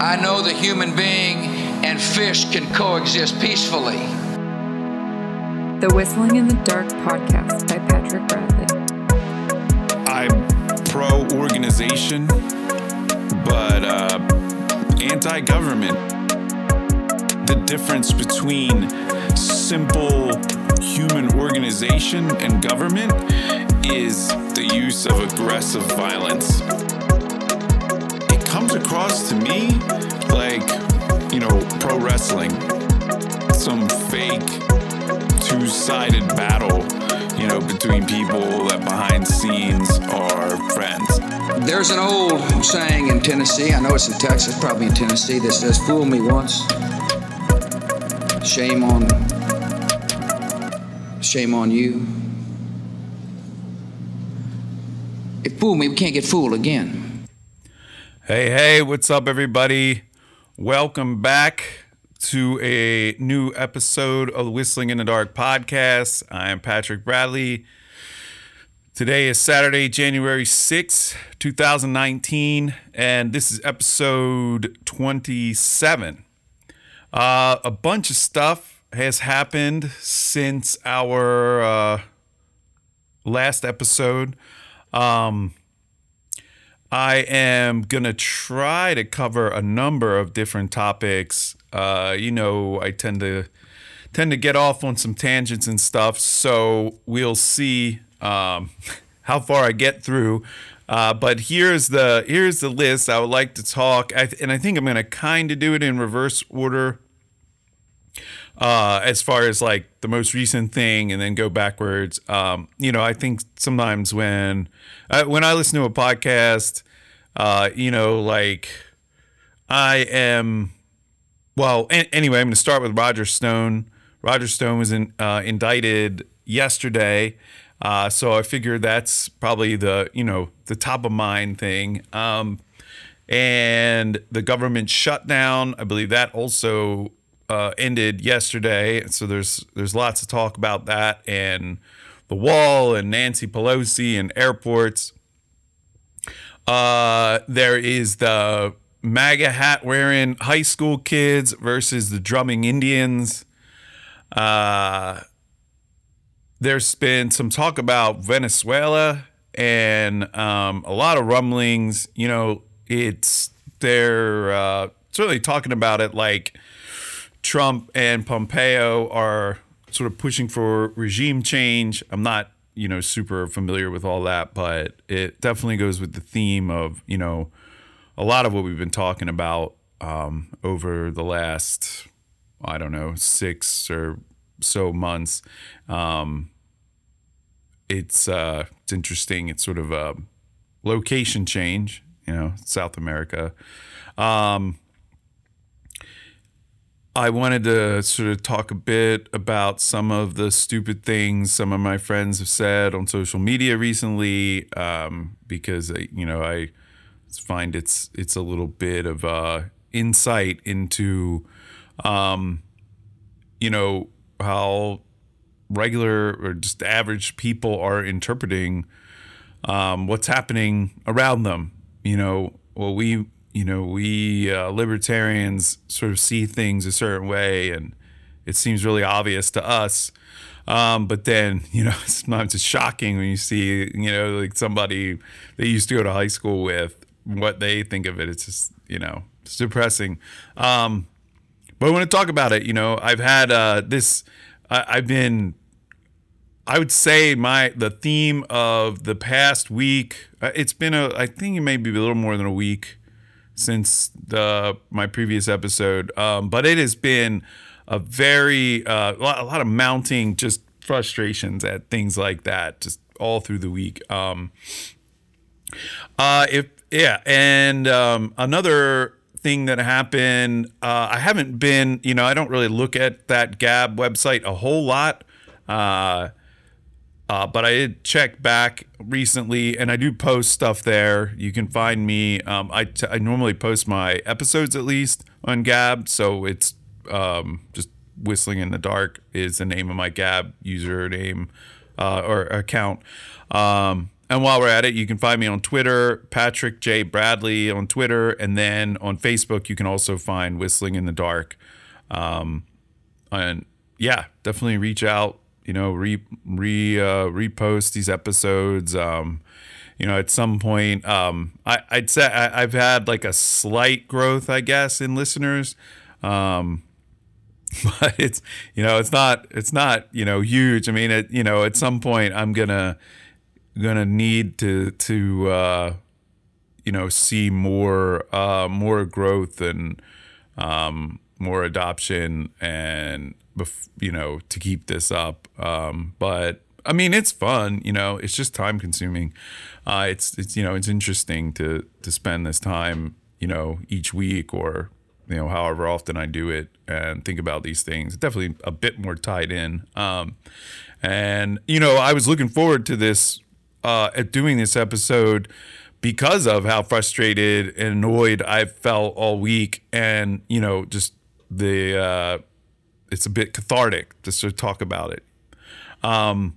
I know the human being and fish can coexist peacefully. The Whistling in the Dark podcast by Patrick Bradley. I'm pro organization, but uh, anti government. The difference between simple human organization and government is the use of aggressive violence comes across to me like, you know, pro wrestling. Some fake two sided battle, you know, between people that behind scenes are friends. There's an old saying in Tennessee, I know it's in Texas, probably in Tennessee, that says, Fool me once, shame on shame on you. If fool me, we can't get fooled again. Hey, hey, what's up, everybody? Welcome back to a new episode of the Whistling in the Dark podcast. I am Patrick Bradley. Today is Saturday, January 6, 2019, and this is episode 27. Uh, a bunch of stuff has happened since our uh, last episode. Um, I am going to try to cover a number of different topics. Uh, you know, I tend to tend to get off on some tangents and stuff, so we'll see um, how far I get through. Uh, but here's the here's the list. I would like to talk, I th- and I think I'm going to kind of do it in reverse order. Uh, as far as like the most recent thing, and then go backwards. Um, you know, I think sometimes when uh, when I listen to a podcast, uh, you know, like I am. Well, anyway, I'm going to start with Roger Stone. Roger Stone was in, uh, indicted yesterday, uh, so I figure that's probably the you know the top of mind thing. Um, and the government shutdown, I believe that also uh, ended yesterday. So there's there's lots of talk about that and the wall and Nancy Pelosi and airports. Uh, there is the MAGA hat wearing high school kids versus the drumming Indians. Uh, there's been some talk about Venezuela and um, a lot of rumblings. You know, it's they're uh, certainly talking about it like Trump and Pompeo are sort of pushing for regime change. I'm not, you know, super familiar with all that, but it definitely goes with the theme of, you know, a lot of what we've been talking about um, over the last, I don't know, six or so months. Um, it's uh, it's interesting. It's sort of a location change, you know, South America. Um, I wanted to sort of talk a bit about some of the stupid things some of my friends have said on social media recently, um, because you know I find it's it's a little bit of uh, insight into, um, you know, how regular or just average people are interpreting um, what's happening around them. You know, well we you know, we uh, libertarians sort of see things a certain way, and it seems really obvious to us. Um, but then, you know, sometimes it's shocking when you see, you know, like somebody they used to go to high school with, what they think of it. It's just, you know, it's depressing. Um, but I want to talk about it. You know, I've had uh, this. I, I've been. I would say my the theme of the past week. Uh, it's been a. I think it may be a little more than a week since the my previous episode, um, but it has been a very uh, a lot of mounting just frustrations at things like that, just all through the week. Um, uh, if yeah, and um, another thing that happened, uh, I haven't been, you know, I don't really look at that Gab website a whole lot. Uh, uh, but I did check back recently, and I do post stuff there. You can find me. Um, I, t- I normally post my episodes at least on Gab, so it's um, just whistling in the dark is the name of my Gab username uh, or account. Um, and while we're at it, you can find me on Twitter, Patrick J. Bradley on Twitter, and then on Facebook, you can also find Whistling in the Dark. Um, and yeah, definitely reach out. You know, re re uh, repost these episodes. Um, you know, at some point, um, I, I'd say I, have had like a slight growth, I guess, in listeners. Um, but it's you know it's not it's not you know huge. I mean, it, you know, at some point I'm gonna gonna need to to uh, you know see more uh, more growth and um, more adoption and you know to keep this up. Um, but I mean, it's fun. You know, it's just time consuming. Uh, it's it's you know it's interesting to to spend this time you know each week or you know however often I do it and think about these things. Definitely a bit more tied in. Um, and you know, I was looking forward to this uh, at doing this episode because of how frustrated and annoyed I felt all week, and you know, just the uh, it's a bit cathartic just to talk about it. Um,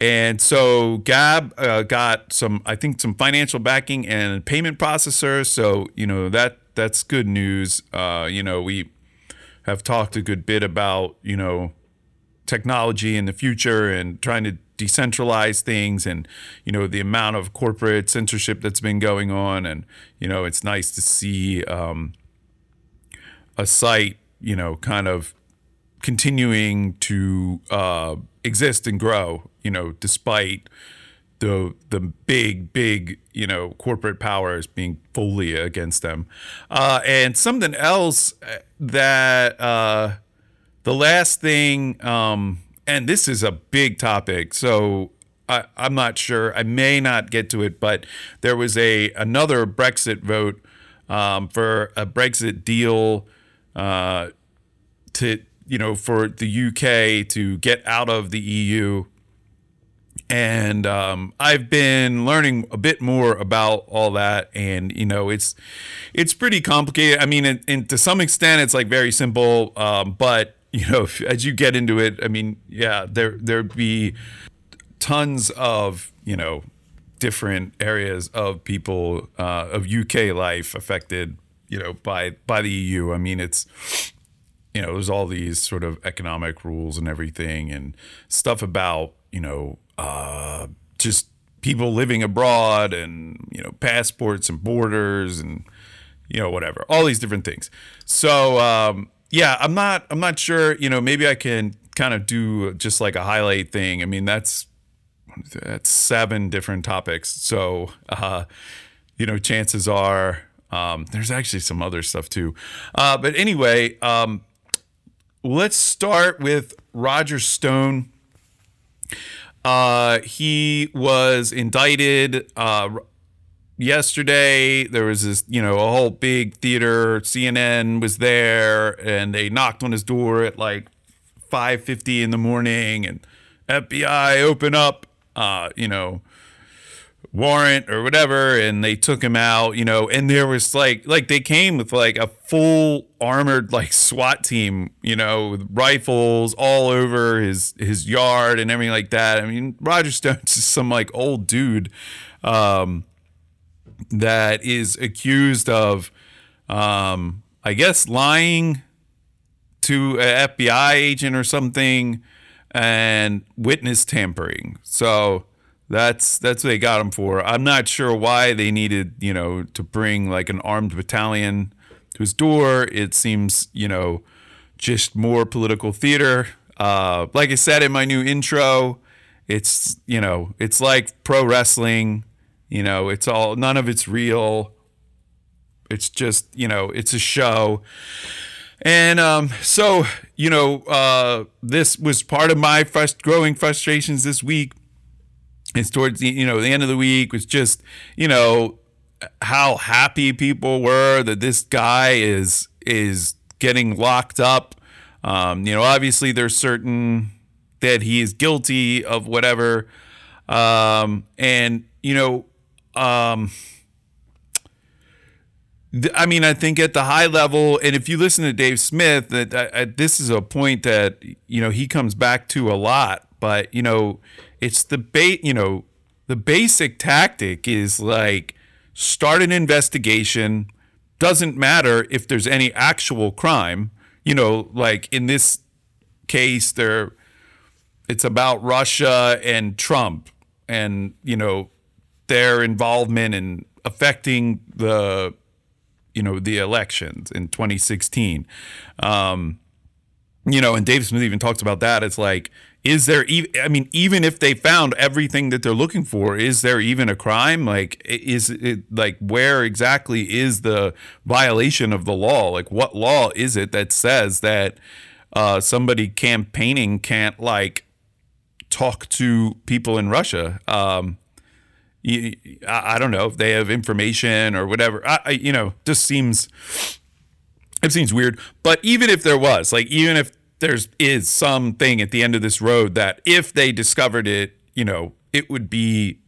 and so Gab uh, got some, I think, some financial backing and payment processor. So you know that that's good news. Uh, you know we have talked a good bit about you know technology in the future and trying to decentralize things and you know the amount of corporate censorship that's been going on and you know it's nice to see um, a site you know kind of continuing to uh, exist and grow you know despite the the big big you know corporate powers being fully against them uh, and something else that uh, the last thing um, and this is a big topic. So I, am not sure. I may not get to it, but there was a another Brexit vote um, for a Brexit deal uh, to you know for the UK to get out of the EU. And um, I've been learning a bit more about all that, and you know, it's it's pretty complicated. I mean, and, to some extent, it's like very simple, um, but you know, if, as you get into it, I mean, yeah, there there'd be tons of you know different areas of people uh, of UK life affected, you know, by by the EU. I mean, it's you know, there's all these sort of economic rules and everything, and stuff about you know uh, just people living abroad and you know passports and borders and you know whatever all these different things so um, yeah, I'm not I'm not sure, you know, maybe I can kind of do just like a highlight thing. I mean, that's that's seven different topics. So, uh, you know, chances are um, there's actually some other stuff too. Uh, but anyway, um, let's start with Roger Stone. Uh, he was indicted. Uh, yesterday there was this you know a whole big theater cnn was there and they knocked on his door at like 5.50 in the morning and fbi open up uh you know warrant or whatever and they took him out you know and there was like like they came with like a full armored like SWAT team you know with rifles all over his his yard and everything like that i mean roger stone's just some like old dude um that is accused of, um, I guess, lying to an FBI agent or something and witness tampering. So that's that's what they got him for. I'm not sure why they needed, you know, to bring like an armed battalion to his door. It seems, you know, just more political theater. Uh, like I said in my new intro, it's you know, it's like pro wrestling. You know, it's all none of it's real. It's just you know, it's a show. And um, so, you know, uh, this was part of my frust- growing frustrations this week. It's towards the, you know, the end of the week was just, you know, how happy people were that this guy is is getting locked up. Um, you know, obviously there's certain that he is guilty of whatever. Um, and you know, um, I mean, I think at the high level, and if you listen to Dave Smith, that, that this is a point that you know he comes back to a lot. But you know, it's the bait. You know, the basic tactic is like start an investigation. Doesn't matter if there's any actual crime. You know, like in this case, there it's about Russia and Trump and, you know, their involvement in affecting the you know the elections in 2016 um, you know and Dave Smith even talks about that it's like is there even i mean even if they found everything that they're looking for is there even a crime? Like is it like where exactly is the violation of the law? Like what law is it that says that uh, somebody campaigning can't like talk to people in russia? Um, I, I don't know if they have information or whatever. I, I you know just seems it seems weird. But even if there was like even if there's is something at the end of this road that if they discovered it, you know, it would be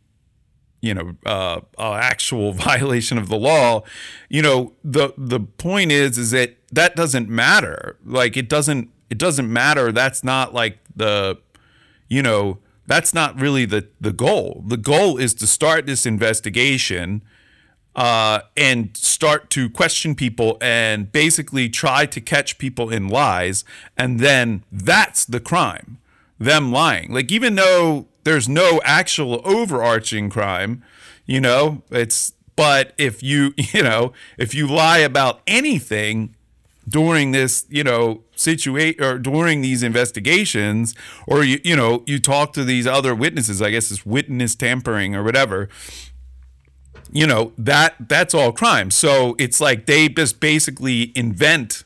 you know uh, actual violation of the law. You know the the point is is that that doesn't matter. Like it doesn't it doesn't matter. That's not like the you know that's not really the the goal. The goal is to start this investigation uh, and start to question people and basically try to catch people in lies. And then that's the crime, them lying. Like, even though there's no actual overarching crime, you know, it's, but if you, you know, if you lie about anything, during this, you know, situation or during these investigations, or you, you know, you talk to these other witnesses, I guess it's witness tampering or whatever, you know that that's all crime. So it's like they just basically invent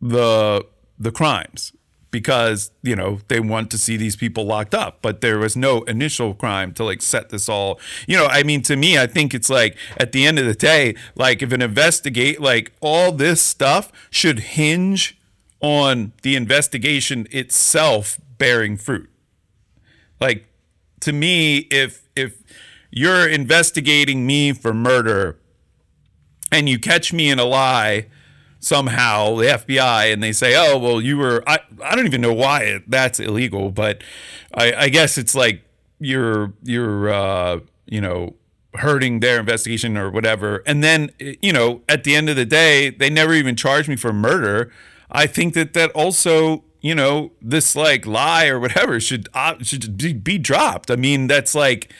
the the crimes because you know they want to see these people locked up. But there was no initial crime to like set this all you know i mean to me i think it's like at the end of the day like if an investigate like all this stuff should hinge on the investigation itself bearing fruit. Like to me if you're investigating me for murder and you catch me in a lie somehow the FBI and they say, oh, well, you were, I, I don't even know why it, that's illegal, but I, I guess it's like you're, you're, uh, you know, hurting their investigation or whatever. And then, you know, at the end of the day, they never even charged me for murder. I think that that also, you know, this like lie or whatever should, uh, should be, be dropped. I mean, that's like,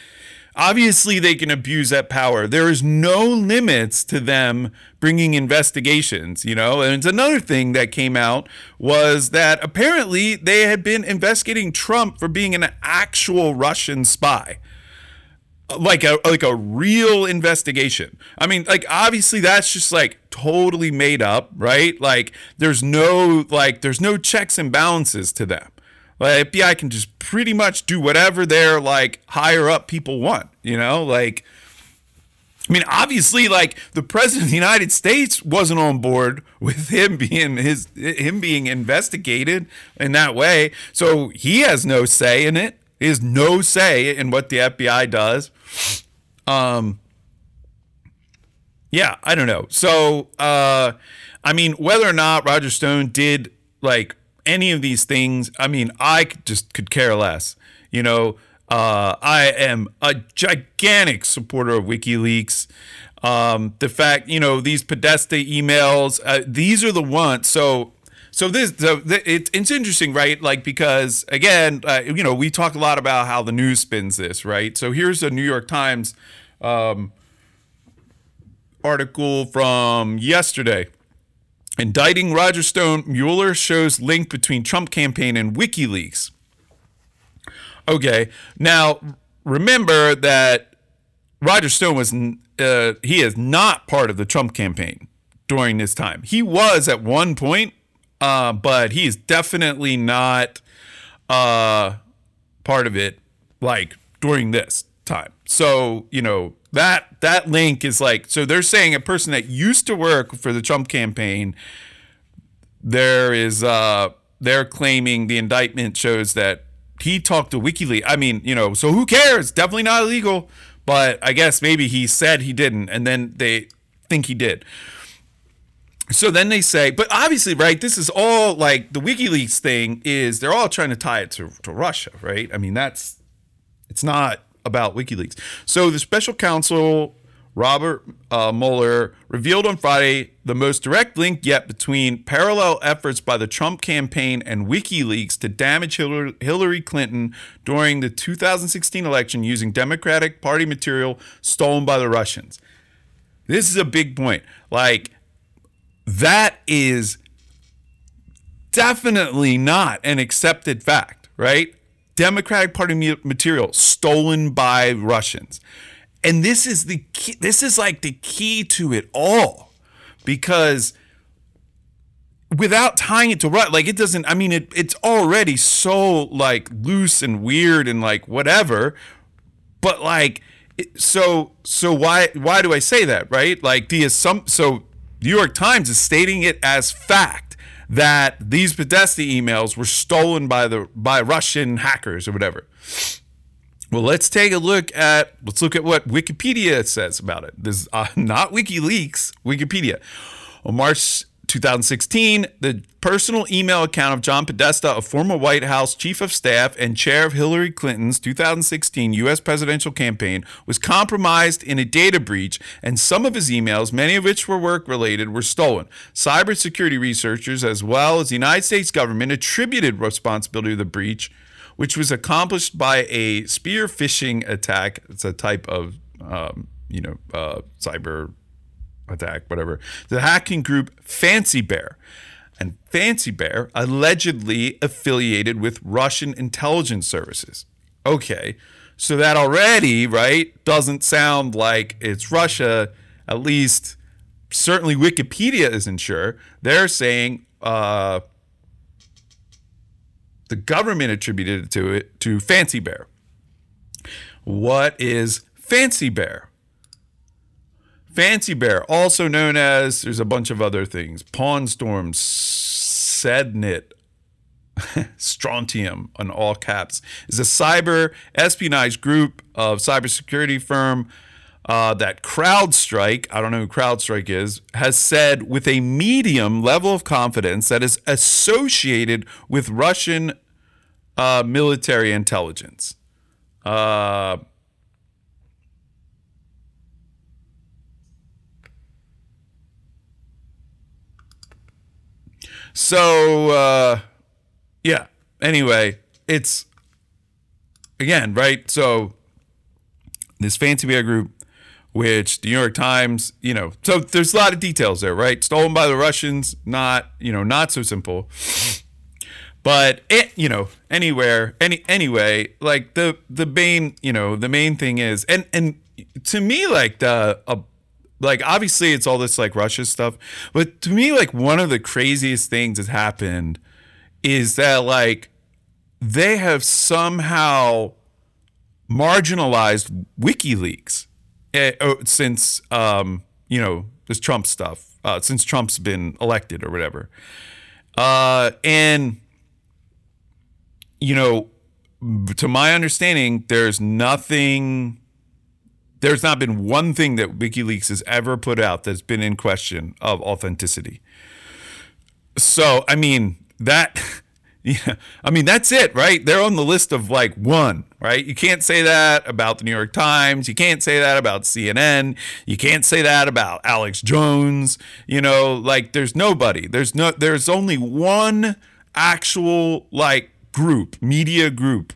Obviously, they can abuse that power. There is no limits to them bringing investigations, you know. And it's another thing that came out was that apparently they had been investigating Trump for being an actual Russian spy like a like a real investigation. I mean, like obviously that's just like totally made up, right? Like there's no like there's no checks and balances to them. Like FBI can just pretty much do whatever their like higher up people want, you know? Like I mean, obviously, like the president of the United States wasn't on board with him being his him being investigated in that way, so he has no say in it. He has no say in what the FBI does. Um, yeah, I don't know. So, uh, I mean, whether or not Roger Stone did like any of these things, I mean, I just could care less. You know, uh, I am a gigantic supporter of WikiLeaks. Um, the fact, you know, these Podesta emails, uh, these are the ones. So, so this, so it's it's interesting, right? Like because again, uh, you know, we talk a lot about how the news spins this, right? So here's a New York Times um, article from yesterday. Indicting Roger Stone, Mueller shows link between Trump campaign and WikiLeaks. Okay, now remember that Roger Stone was uh, he is not part of the Trump campaign during this time. He was at one point, uh, but he is definitely not uh, part of it like during this time. So you know that that link is like so they're saying a person that used to work for the Trump campaign there is uh they're claiming the indictment shows that he talked to WikiLeaks. I mean, you know, so who cares? Definitely not illegal, but I guess maybe he said he didn't and then they think he did. So then they say, but obviously, right, this is all like the WikiLeaks thing is they're all trying to tie it to, to Russia, right? I mean, that's it's not about WikiLeaks. So the special counsel Robert uh, Mueller revealed on Friday the most direct link yet between parallel efforts by the Trump campaign and WikiLeaks to damage Hillary Clinton during the 2016 election using Democratic Party material stolen by the Russians. This is a big point. Like, that is definitely not an accepted fact, right? Democratic Party material stolen by Russians. And this is the key, this is like the key to it all. Because without tying it to right like it doesn't i mean it it's already so like loose and weird and like whatever. But like so so why why do i say that right? Like the some so new york times is stating it as fact that these podesta emails were stolen by the by russian hackers or whatever well, let's take a look at let's look at what Wikipedia says about it. This is uh, not WikiLeaks, Wikipedia. On March 2016, the personal email account of John Podesta, a former White House chief of staff and chair of Hillary Clinton's 2016 U.S. presidential campaign, was compromised in a data breach, and some of his emails, many of which were work related, were stolen. Cybersecurity researchers, as well as the United States government, attributed responsibility to the breach which was accomplished by a spear phishing attack. It's a type of, um, you know, uh, cyber attack, whatever. The hacking group Fancy Bear. And Fancy Bear allegedly affiliated with Russian intelligence services. Okay, so that already, right, doesn't sound like it's Russia. At least, certainly Wikipedia isn't sure. They're saying uh, the government attributed it to it to Fancy Bear. What is Fancy Bear? Fancy Bear, also known as there's a bunch of other things, Pawn Storm, Sednit, Strontium on all caps, is a cyber espionage group of cybersecurity firm uh, that CrowdStrike, I don't know who CrowdStrike is, has said with a medium level of confidence that is associated with Russian uh, military intelligence. Uh, so, uh, yeah, anyway, it's again, right? So, this Fancy Bear group which the New York Times, you know, so there's a lot of details there, right? Stolen by the Russians, not, you know, not so simple. But it, you know, anywhere, any anyway, like the the main, you know, the main thing is, and and to me, like the uh, like obviously it's all this like Russia stuff, but to me, like one of the craziest things that's happened is that like they have somehow marginalized WikiLeaks Eh, oh, since um, you know this Trump stuff, uh, since Trump's been elected or whatever, uh, and you know, to my understanding, there's nothing. There's not been one thing that WikiLeaks has ever put out that's been in question of authenticity. So, I mean, that Yeah, I mean that's it, right? They're on the list of like one, right? You can't say that about the New York Times. You can't say that about CNN. You can't say that about Alex Jones. You know, like there's nobody. There's no. There's only one actual like group, media group,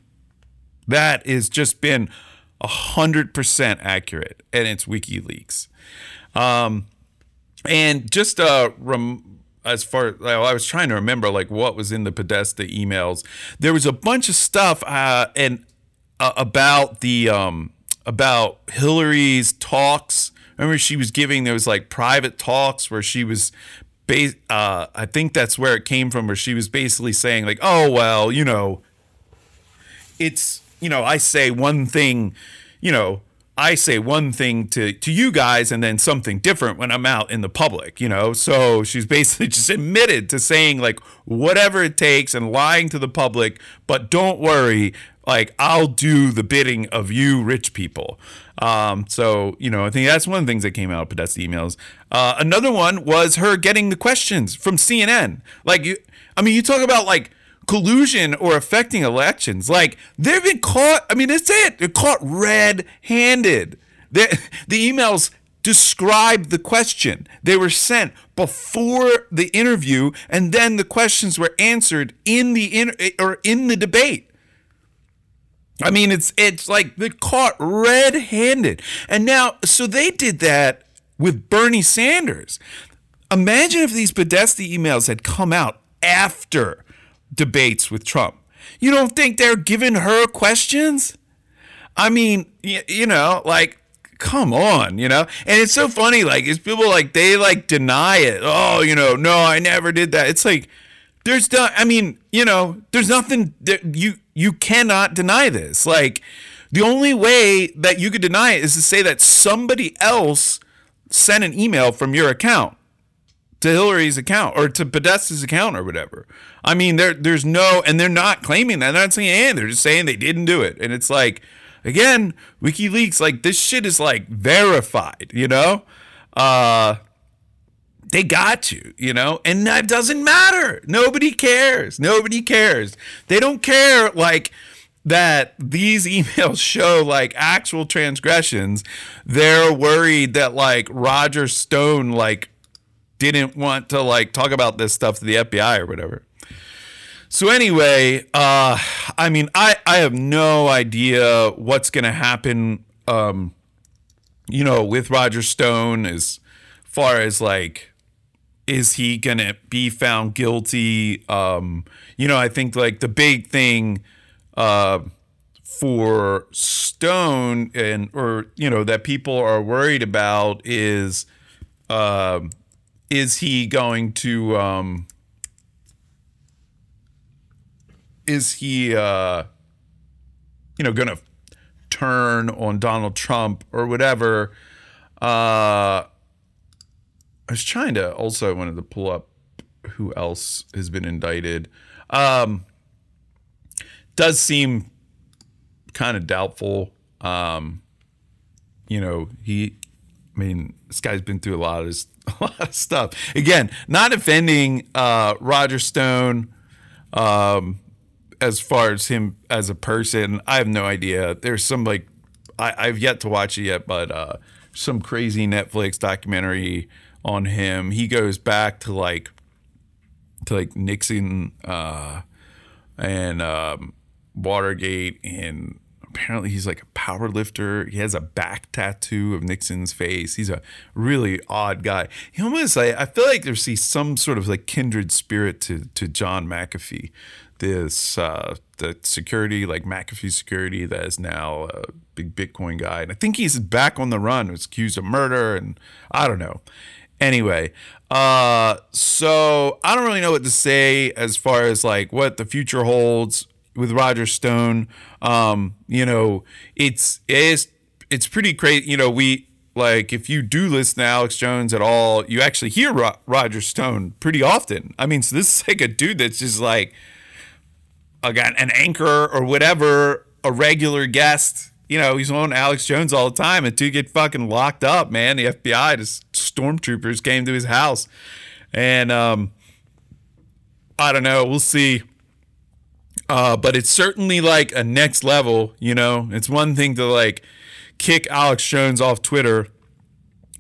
that has just been a hundred percent accurate, and it's WikiLeaks. Um, and just a rem- as far I was trying to remember like what was in the Podesta emails. There was a bunch of stuff uh, and uh, about the um, about Hillary's talks. Remember she was giving those like private talks where she was bas- uh, I think that's where it came from where she was basically saying like, "Oh well, you know, it's, you know, I say one thing, you know, I say one thing to, to you guys and then something different when I'm out in the public, you know? So she's basically just admitted to saying like whatever it takes and lying to the public, but don't worry, like I'll do the bidding of you rich people. Um, so, you know, I think that's one of the things that came out of Podesta emails. Uh, another one was her getting the questions from CNN. Like you, I mean, you talk about like collusion or affecting elections. Like they've been caught. I mean, that's it. They're caught red-handed. The, the emails describe the question. They were sent before the interview, and then the questions were answered in the in, or in the debate. I mean, it's it's like they're caught red-handed, and now so they did that with Bernie Sanders. Imagine if these Podesta emails had come out after debates with Trump. You don't think they're giving her questions? I mean, you, you know, like come on, you know? And it's so funny, like, it's people like they like deny it. Oh, you know, no, I never did that. It's like there's no, I mean, you know, there's nothing that you you cannot deny this. Like, the only way that you could deny it is to say that somebody else sent an email from your account to Hillary's account or to Podesta's account or whatever. I mean, there there's no, and they're not claiming that. They're not saying, and they're just saying they didn't do it. And it's like, again, WikiLeaks, like this shit is like verified, you know? Uh, they got you, you know, and that doesn't matter. Nobody cares. Nobody cares. They don't care like that these emails show like actual transgressions. They're worried that like Roger Stone like didn't want to like talk about this stuff to the FBI or whatever. So anyway, uh I mean I I have no idea what's going to happen um you know with Roger Stone as far as like is he going to be found guilty? Um, you know, I think like the big thing uh, for Stone and or you know that people are worried about is uh, is he going to um, is he uh, you know going to turn on Donald Trump or whatever? Uh, I was trying to also I wanted to pull up who else has been indicted. Um, does seem kind of doubtful. Um, you know, he, I mean, this guy's been through a lot of a lot of stuff. Again, not offending uh, Roger Stone. Um, as far as him as a person, I have no idea. There's some like I, I've yet to watch it yet, but uh, some crazy Netflix documentary on him. He goes back to like to like Nixon uh, and um, Watergate, and apparently he's like a power lifter. He has a back tattoo of Nixon's face. He's a really odd guy. He almost like I feel like there's some sort of like kindred spirit to to John McAfee. This uh, the security like McAfee security that is now a big Bitcoin guy, and I think he's back on the run. Was accused of murder, and I don't know. Anyway, uh, so I don't really know what to say as far as like what the future holds with Roger Stone. Um, you know, it's it's it's pretty crazy. You know, we like if you do listen to Alex Jones at all, you actually hear Ro- Roger Stone pretty often. I mean, so this is like a dude that's just like again an anchor or whatever, a regular guest you know, he's on Alex Jones all the time and to get fucking locked up, man. The FBI, just stormtroopers came to his house. And um I don't know, we'll see. Uh, but it's certainly like a next level, you know. It's one thing to like kick Alex Jones off Twitter.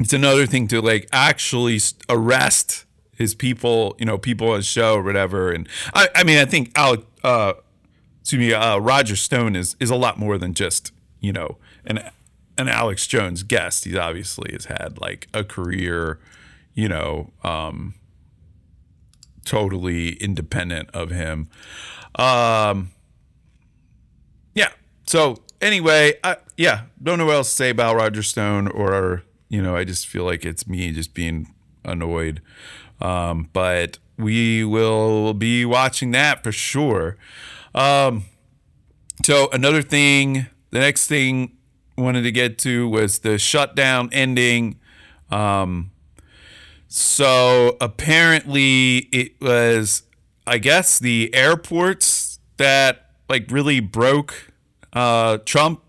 It's another thing to like actually arrest his people, you know, people on his show or whatever. And I, I mean, I think Alex, uh, excuse me, uh, Roger Stone is is a lot more than just you know, an an Alex Jones guest. He obviously has had like a career, you know, um, totally independent of him. Um, yeah. So anyway, I, yeah, don't know what else to say about Roger Stone, or you know, I just feel like it's me just being annoyed. Um, but we will be watching that for sure. Um, so another thing the next thing I wanted to get to was the shutdown ending. Um, so apparently it was, I guess, the airports that like really broke uh, Trump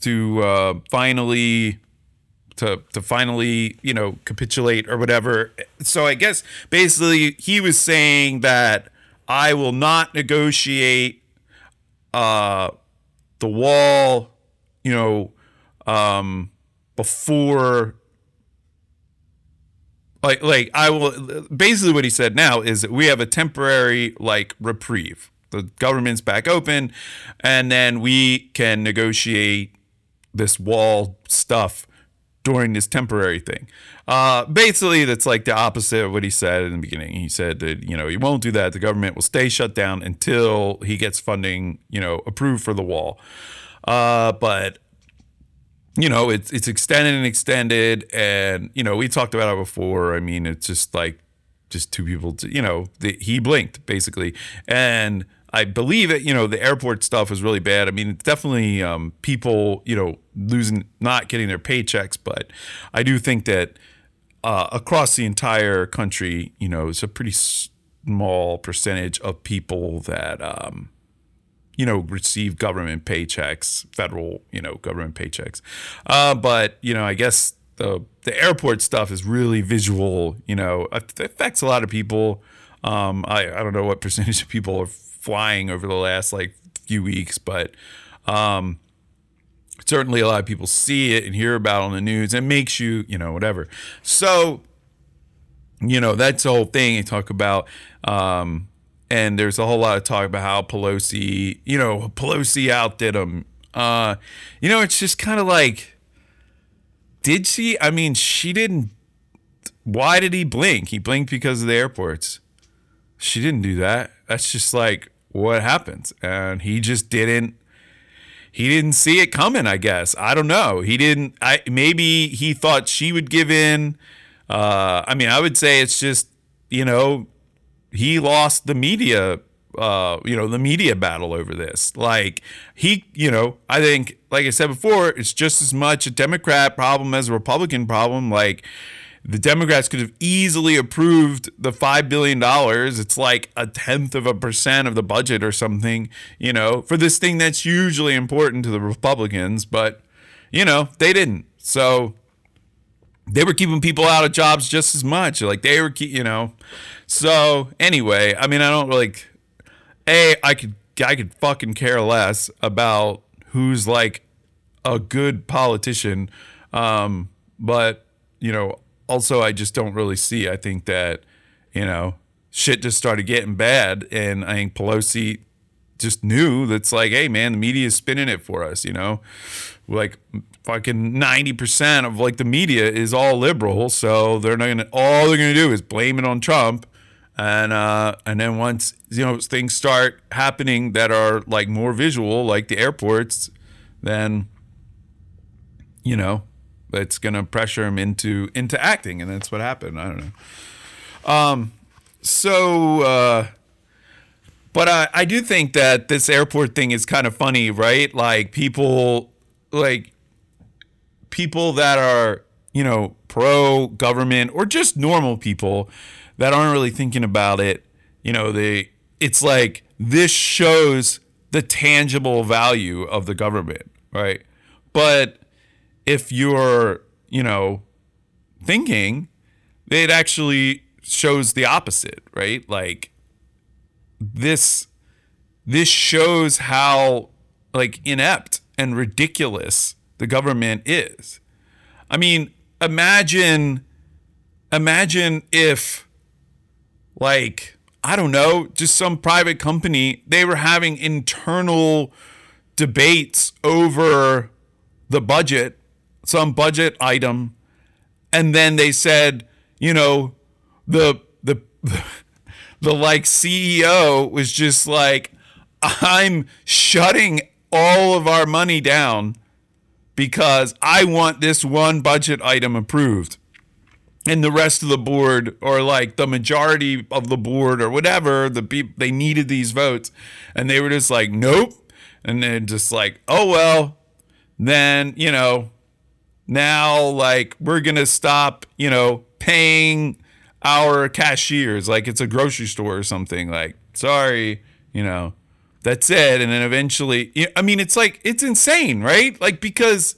to uh, finally to to finally you know capitulate or whatever. So I guess basically he was saying that I will not negotiate uh, the wall, you know, um, before like like I will basically what he said now is that we have a temporary like reprieve. The government's back open and then we can negotiate this wall stuff during this temporary thing. Uh, basically, that's like the opposite of what he said in the beginning. He said that you know he won't do that. The government will stay shut down until he gets funding, you know, approved for the wall. Uh, but you know, it's it's extended and extended, and you know, we talked about it before. I mean, it's just like just two people. To, you know, the, he blinked basically, and I believe it. You know, the airport stuff is really bad. I mean, it's definitely um, people, you know, losing, not getting their paychecks, but I do think that uh, across the entire country, you know, it's a pretty small percentage of people that. Um, you know, receive government paychecks, federal, you know, government paychecks. Uh, but you know, I guess the the airport stuff is really visual. You know, it affects a lot of people. Um, I I don't know what percentage of people are flying over the last like few weeks, but um, certainly a lot of people see it and hear about it on the news. It makes you, you know, whatever. So, you know, that's the whole thing. You talk about um, and there's a whole lot of talk about how Pelosi, you know, Pelosi outdid him. Uh, you know, it's just kind of like, did she? I mean, she didn't. Why did he blink? He blinked because of the airports. She didn't do that. That's just like what happens, and he just didn't. He didn't see it coming. I guess I don't know. He didn't. I maybe he thought she would give in. Uh, I mean, I would say it's just you know he lost the media uh, you know, the media battle over this. Like he, you know, I think, like I said before, it's just as much a Democrat problem as a Republican problem. Like the Democrats could have easily approved the five billion dollars. It's like a tenth of a percent of the budget or something, you know, for this thing that's usually important to the Republicans, but you know, they didn't. So they were keeping people out of jobs just as much. Like they were, you know. So anyway, I mean, I don't like. A, I could I could fucking care less about who's like a good politician, um, but you know, also I just don't really see. I think that you know shit just started getting bad, and I think Pelosi just knew that's like, hey man, the media is spinning it for us. You know, like fucking 90% of like the media is all liberal so they're not gonna all they're gonna do is blame it on trump and uh and then once you know things start happening that are like more visual like the airports then you know it's gonna pressure him into into acting and that's what happened i don't know um so uh but I, I do think that this airport thing is kind of funny, right? Like people like people that are, you know, pro government or just normal people that aren't really thinking about it, you know, they it's like this shows the tangible value of the government, right? But if you're, you know, thinking, it actually shows the opposite, right? Like this this shows how like inept and ridiculous the government is. I mean, imagine imagine if like I don't know, just some private company, they were having internal debates over the budget, some budget item, and then they said, you know, the the the like CEO was just like I'm shutting all of our money down because I want this one budget item approved. And the rest of the board, or like the majority of the board, or whatever, the people they needed these votes, and they were just like, nope. And then just like, oh well, then you know, now like we're gonna stop, you know, paying our cashiers like it's a grocery store or something. Like, sorry, you know, that's it. And then eventually, I mean, it's like, it's insane, right? Like, because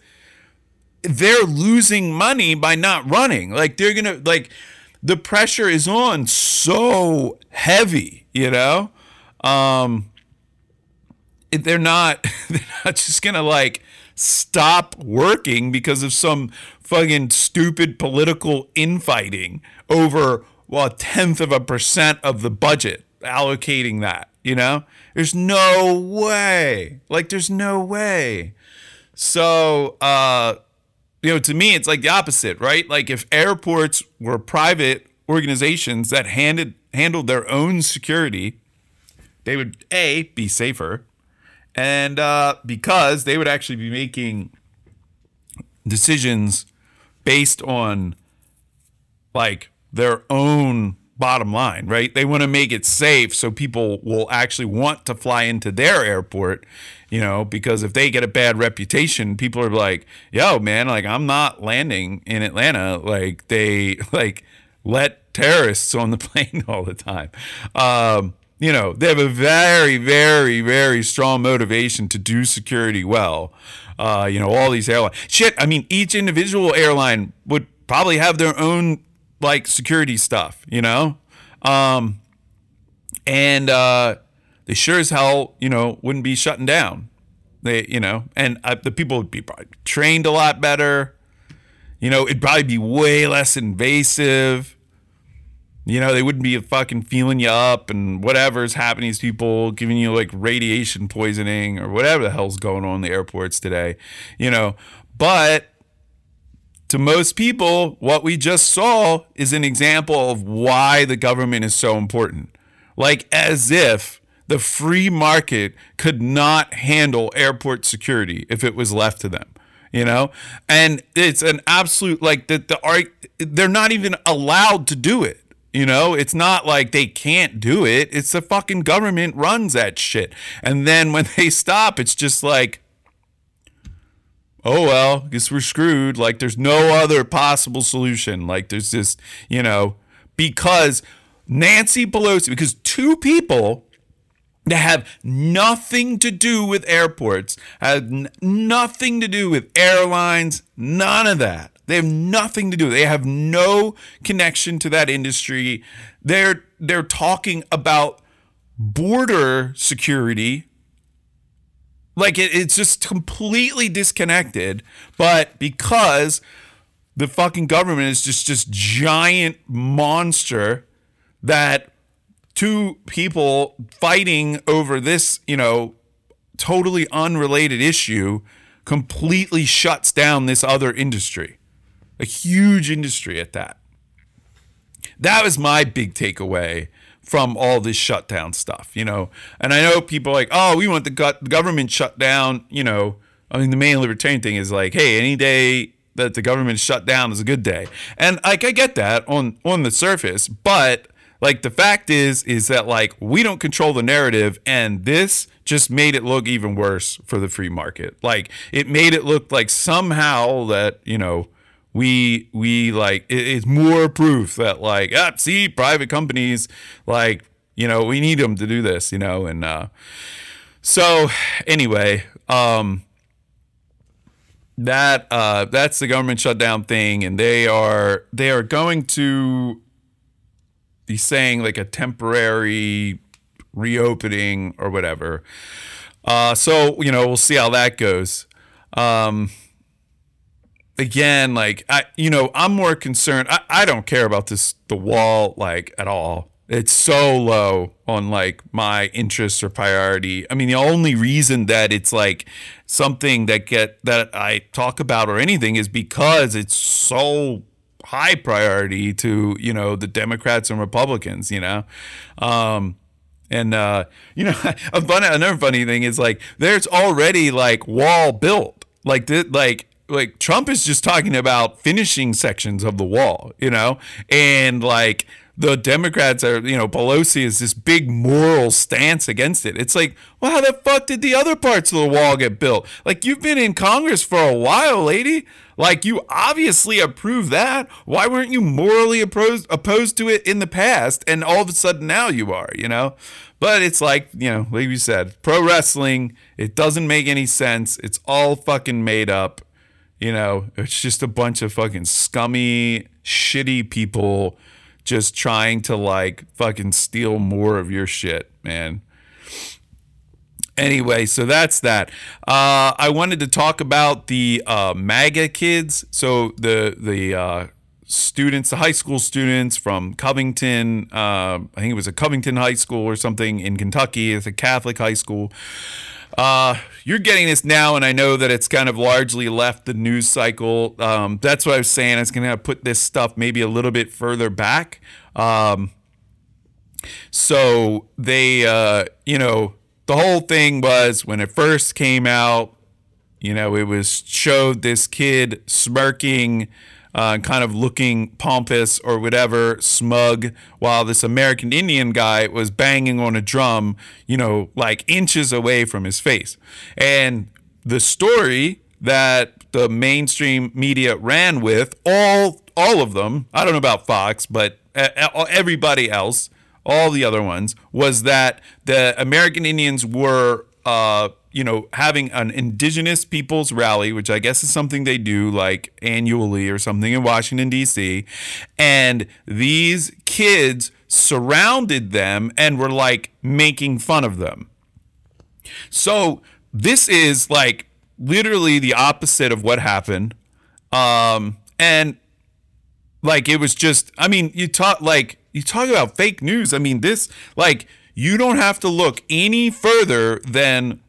they're losing money by not running. Like, they're going to, like, the pressure is on so heavy, you know? Um, they're not they're not just gonna like stop working because of some fucking stupid political infighting over well a tenth of a percent of the budget allocating that you know? There's no way. Like there's no way. So uh you know to me it's like the opposite right? Like if airports were private organizations that handed handled their own security they would a be safer and uh, because they would actually be making decisions based on like their own bottom line, right? They want to make it safe so people will actually want to fly into their airport, you know, because if they get a bad reputation, people are like, yo, man, like I'm not landing in Atlanta. Like they like let terrorists on the plane all the time. Um, you know, they have a very, very, very strong motivation to do security well. Uh, you know, all these airlines. Shit, I mean, each individual airline would probably have their own like security stuff, you know? Um, and uh, they sure as hell, you know, wouldn't be shutting down. They, you know, and uh, the people would be trained a lot better. You know, it'd probably be way less invasive. You know, they wouldn't be fucking feeling you up and whatever's happening to people, giving you like radiation poisoning or whatever the hell's going on in the airports today. You know, but to most people, what we just saw is an example of why the government is so important. Like, as if the free market could not handle airport security if it was left to them, you know? And it's an absolute, like, the, the art, they're not even allowed to do it. You know, it's not like they can't do it. It's the fucking government runs that shit. And then when they stop, it's just like, oh well, guess we're screwed. Like there's no other possible solution. Like there's just, you know, because Nancy Pelosi, because two people that have nothing to do with airports, have n- nothing to do with airlines, none of that. They have nothing to do. They have no connection to that industry. They're they're talking about border security like it, it's just completely disconnected but because the fucking government is just this giant monster that two people fighting over this you know totally unrelated issue completely shuts down this other industry a huge industry at that that was my big takeaway from all this shutdown stuff, you know. And I know people like, oh, we want the government shut down, you know. I mean, the main libertarian thing is like, hey, any day that the government shut down is a good day, and like I get that on on the surface, but like the fact is is that like we don't control the narrative, and this just made it look even worse for the free market. Like it made it look like somehow that you know we we like it, it's more proof that like ah, see private companies like you know we need them to do this you know and uh so anyway um that uh that's the government shutdown thing and they are they are going to be saying like a temporary reopening or whatever. Uh so you know we'll see how that goes. Um again, like I, you know, I'm more concerned. I, I don't care about this the wall like at all. It's so low on like my interests or priority. I mean, the only reason that it's like something that get that I talk about or anything is because it's so high priority to you know the Democrats and Republicans. You know. Um, and uh, you know, a fun, another funny thing is like there's already like wall built. Like th- like like Trump is just talking about finishing sections of the wall, you know, and like the Democrats are, you know, Pelosi is this big moral stance against it. It's like, well, how the fuck did the other parts of the wall get built? Like, you've been in Congress for a while, lady. Like, you obviously approve that. Why weren't you morally opposed opposed to it in the past? And all of a sudden now you are, you know? But it's like, you know, like you said, pro wrestling, it doesn't make any sense. It's all fucking made up. You know, it's just a bunch of fucking scummy, shitty people just trying to like fucking steal more of your shit, man. anyway, so that's that. Uh, I wanted to talk about the uh, MAGA kids. So the the uh, students, the high school students from Covington. Uh, I think it was a Covington High School or something in Kentucky. It's a Catholic high school. Uh, you're getting this now, and I know that it's kind of largely left the news cycle. Um, that's what I was saying. I was going to put this stuff maybe a little bit further back. Um, so they, uh, you know, the whole thing was when it first came out, you know, it was showed this kid smirking, uh, kind of looking pompous or whatever, smug, while this American Indian guy was banging on a drum, you know, like inches away from his face. And the story that the mainstream media ran with, all all of them, I don't know about Fox, but everybody else all the other ones, was that the American Indians were, uh, you know, having an indigenous peoples rally, which I guess is something they do like annually or something in Washington, D.C. And these kids surrounded them and were like making fun of them. So this is like literally the opposite of what happened. Um, and like it was just, I mean, you talk like you talk about fake news. I mean, this, like, you don't have to look any further than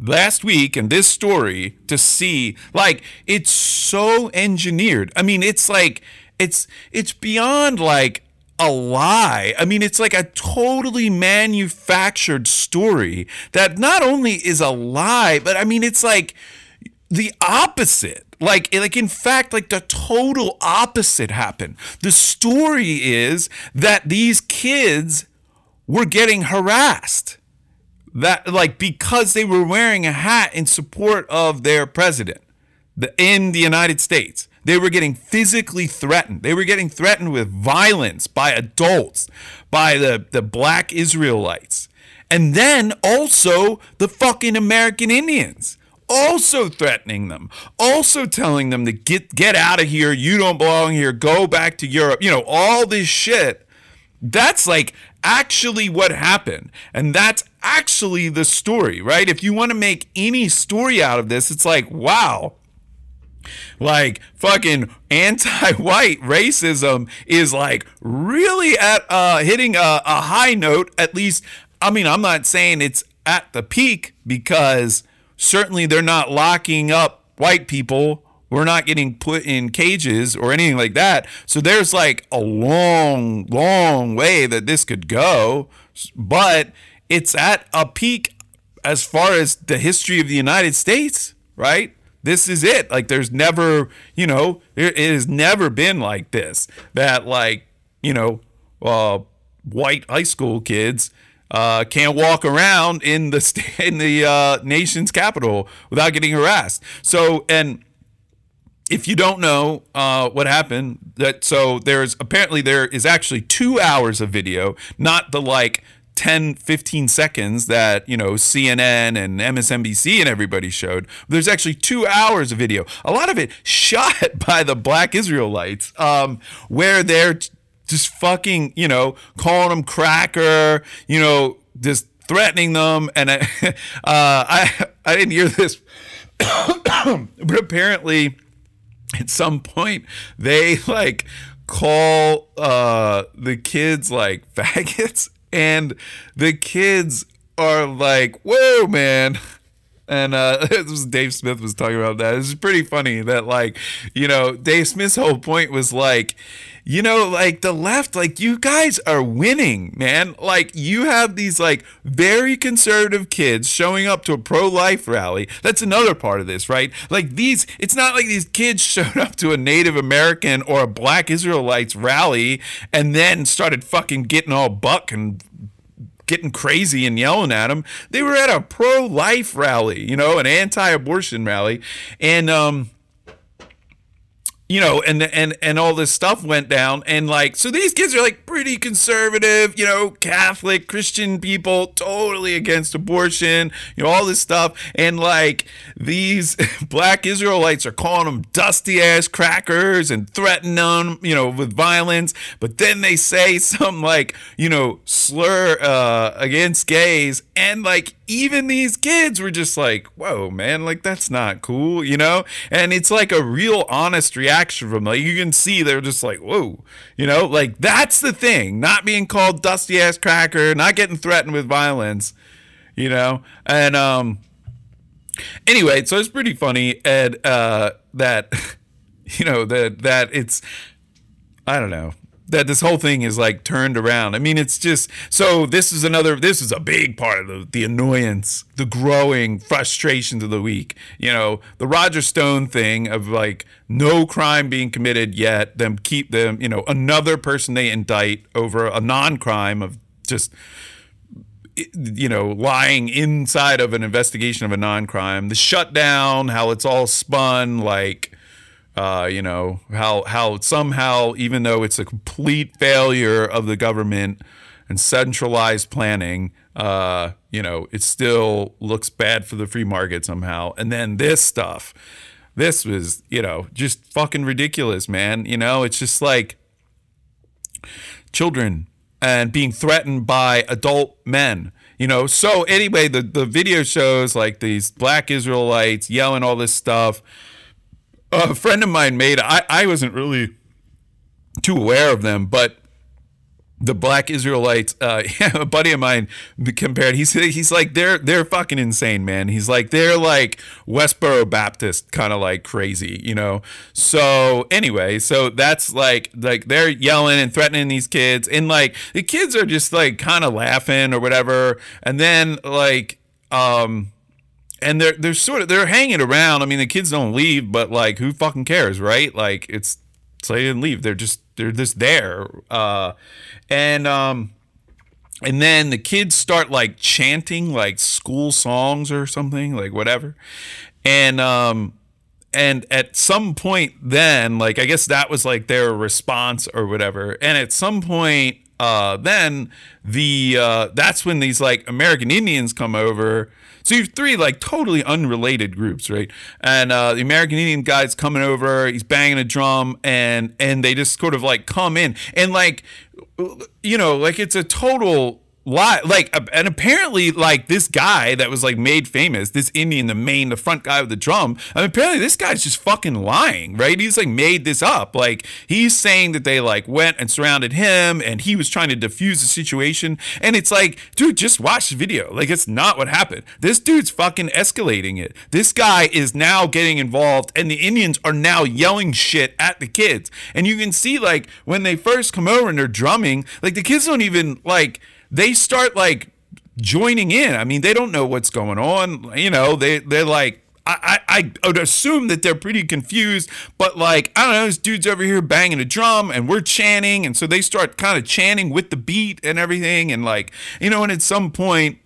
last week and this story to see, like, it's so engineered. I mean, it's like, it's, it's beyond like, a lie. I mean, it's like a totally manufactured story that not only is a lie, but I mean, it's like the opposite. Like, like in fact, like the total opposite happened. The story is that these kids were getting harassed. That like because they were wearing a hat in support of their president the, in the United States. They were getting physically threatened. They were getting threatened with violence by adults, by the, the black Israelites. And then also the fucking American Indians also threatening them, also telling them to get get out of here, you don't belong here, go back to Europe. You know, all this shit. That's like actually what happened. And that's actually the story, right? If you want to make any story out of this, it's like, wow. Like fucking anti-white racism is like really at uh hitting a, a high note at least I mean I'm not saying it's at the peak because certainly they're not locking up white people. We're not getting put in cages or anything like that. So there's like a long, long way that this could go. But it's at a peak as far as the history of the United States, right? This is it. Like there's never, you know, it has never been like this. That like, you know, uh, white high school kids uh, can't walk around in the in the uh, nation's capital without getting harassed. So and if you don't know uh, what happened, that so there's apparently there is actually two hours of video, not the like 10, 15 seconds that, you know, CNN and MSNBC and everybody showed. There's actually two hours of video. A lot of it shot by the black Israelites, um, where they're just fucking, you know, calling them cracker, you know, just threatening them. And I, uh, I, I didn't hear this, but apparently at some point they like call uh, the kids like faggots, and the kids are like, "Whoa, man." And uh, Dave Smith was talking about that. It's pretty funny that like, you know, Dave Smith's whole point was like, you know, like the left, like you guys are winning, man. Like you have these like very conservative kids showing up to a pro life rally. That's another part of this, right? Like these, it's not like these kids showed up to a Native American or a Black Israelites rally and then started fucking getting all buck and getting crazy and yelling at them. They were at a pro life rally, you know, an anti abortion rally. And, um, you know, and and and all this stuff went down, and like, so these kids are like pretty conservative, you know, Catholic Christian people, totally against abortion, you know, all this stuff, and like these black Israelites are calling them dusty ass crackers and threatening them, you know, with violence, but then they say some like, you know, slur uh, against gays, and like even these kids were just like, whoa, man, like that's not cool, you know? And it's like a real honest reaction from like you can see they're just like, whoa, you know, like that's the thing. Not being called dusty ass cracker, not getting threatened with violence, you know? And um anyway, so it's pretty funny and uh that you know, that that it's I don't know that this whole thing is like turned around. I mean, it's just so this is another this is a big part of the, the annoyance, the growing frustrations of the week. You know, the Roger Stone thing of like no crime being committed yet, them keep them, you know, another person they indict over a non-crime of just you know, lying inside of an investigation of a non-crime, the shutdown, how it's all spun like uh, you know how how somehow even though it's a complete failure of the government and centralized planning uh, you know it still looks bad for the free market somehow. And then this stuff this was you know just fucking ridiculous man. You know it's just like children and being threatened by adult men you know? So anyway the the video shows like these black israelites yelling all this stuff a friend of mine made. I I wasn't really too aware of them, but the black Israelites, uh, yeah, a buddy of mine compared. He's he's like they're they're fucking insane, man. He's like they're like Westboro Baptist, kind of like crazy, you know. So anyway, so that's like like they're yelling and threatening these kids, and like the kids are just like kind of laughing or whatever, and then like um and they're they're sort of they're hanging around. I mean, the kids don't leave, but like, who fucking cares, right? Like, it's so they didn't leave. They're just they're just there, uh, and um, and then the kids start like chanting like school songs or something, like whatever, and um, and at some point, then like I guess that was like their response or whatever, and at some point. Uh, then the uh, that's when these like American Indians come over so you have three like totally unrelated groups, right? And uh, the American Indian guy's coming over, he's banging a drum, and and they just sort of like come in and like, you know, like it's a total lie like and apparently like this guy that was like made famous this indian the main the front guy with the drum I mean, apparently this guy's just fucking lying right? He's like made this up. Like he's saying that they like went and surrounded him and he was trying to defuse the situation. And it's like dude just watch the video. Like it's not what happened. This dude's fucking escalating it. This guy is now getting involved and the indians are now yelling shit at the kids. And you can see like when they first come over and they're drumming like the kids don't even like they start like joining in. I mean, they don't know what's going on. You know, they they're like. I, I, I would assume that they're pretty confused, but like, I don't know, this dude's over here banging a drum and we're chanting. And so they start kind of chanting with the beat and everything. And like, you know, and at some point,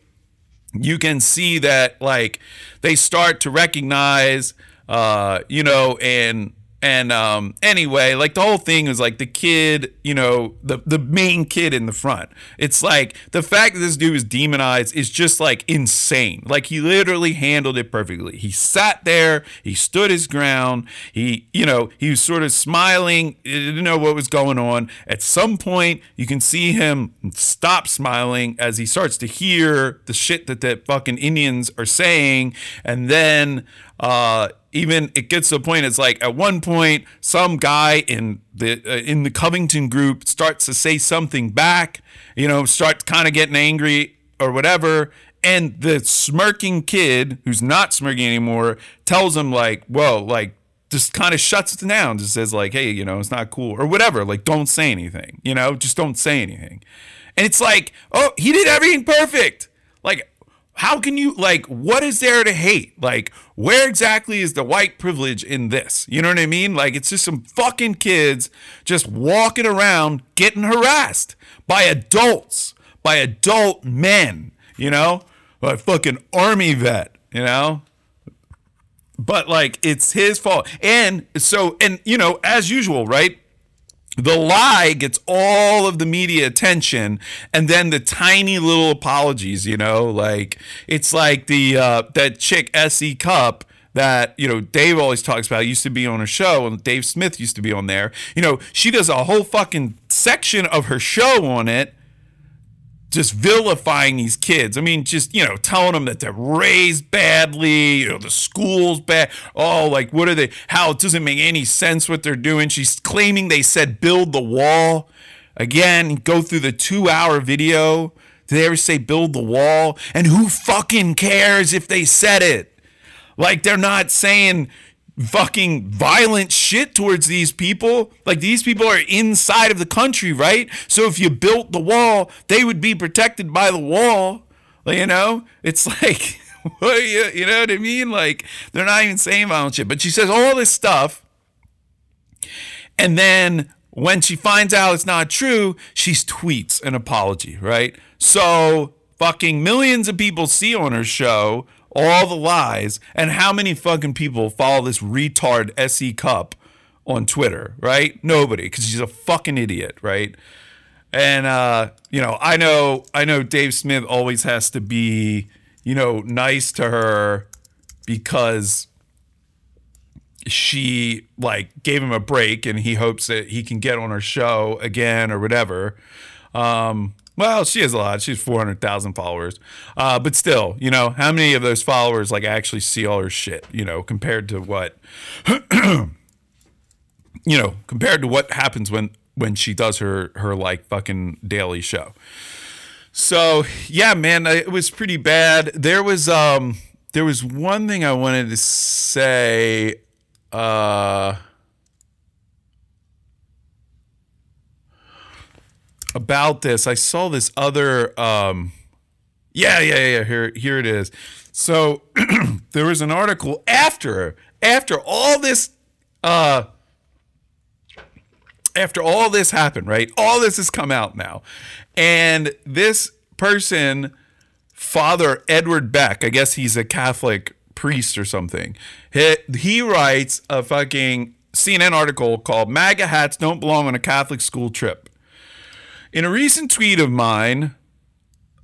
you can see that like they start to recognize, uh, you know, and and um, anyway, like the whole thing is like the kid, you know, the the main kid in the front. It's like the fact that this dude is demonized is just like insane. Like he literally handled it perfectly. He sat there, he stood his ground. He, you know, he was sort of smiling. Didn't know what was going on. At some point, you can see him stop smiling as he starts to hear the shit that the fucking Indians are saying, and then uh, even it gets to a point. It's like at one point, some guy in the uh, in the Covington group starts to say something back. You know, starts kind of getting angry or whatever. And the smirking kid, who's not smirking anymore, tells him like, "Whoa, like." Just kind of shuts it down. Just says like, "Hey, you know, it's not cool," or whatever. Like, don't say anything. You know, just don't say anything. And it's like, oh, he did everything perfect. Like, how can you like what is there to hate? Like where exactly is the white privilege in this? You know what i mean? Like it's just some fucking kids just walking around getting harassed by adults by adult men you know? By fucking army vet you know? But like it's his fault. And so, and you know, as usual, right? The lie gets all of the media attention, and then the tiny little apologies. You know, like it's like the uh, that chick S.E. Cupp that you know Dave always talks about used to be on a show and Dave Smith used to be on there. You know, she does a whole fucking section of her show on it just vilifying these kids. I mean, just, you know, telling them that they're raised badly, you know, the school's bad. Oh, like, what are they? How it doesn't make any sense what they're doing. She's claiming they said build the wall. Again, go through the two hour video. Did they ever say build the wall? And who fucking cares if they said it? Like, they're not saying, fucking violent shit towards these people. Like these people are inside of the country, right? So if you built the wall, they would be protected by the wall. You know, it's like, you, you know what I mean? Like they're not even saying violent shit, but she says all this stuff, and then when she finds out it's not true, she tweets an apology, right? So fucking millions of people see on her show all the lies, and how many fucking people follow this retard S.E. Cupp on Twitter, right? Nobody, because she's a fucking idiot, right? And uh, you know, I know, I know, Dave Smith always has to be, you know, nice to her because she like gave him a break, and he hopes that he can get on her show again or whatever. Um, well, she has a lot. She's four hundred thousand followers, uh, but still, you know, how many of those followers like actually see all her shit? You know, compared to what, you know, compared to what happens when when she does her her like fucking daily show. So yeah, man, it was pretty bad. There was um there was one thing I wanted to say. Uh, about this. I saw this other. Um, yeah, yeah, yeah. Here, here it is. So there was an article after after all this. Uh, after all this happened, right? All this has come out now, and this person, Father Edward Beck, I guess he's a Catholic priest or something. He, he writes a fucking CNN article called "MAGA hats don't belong on a Catholic school trip." In a recent tweet of mine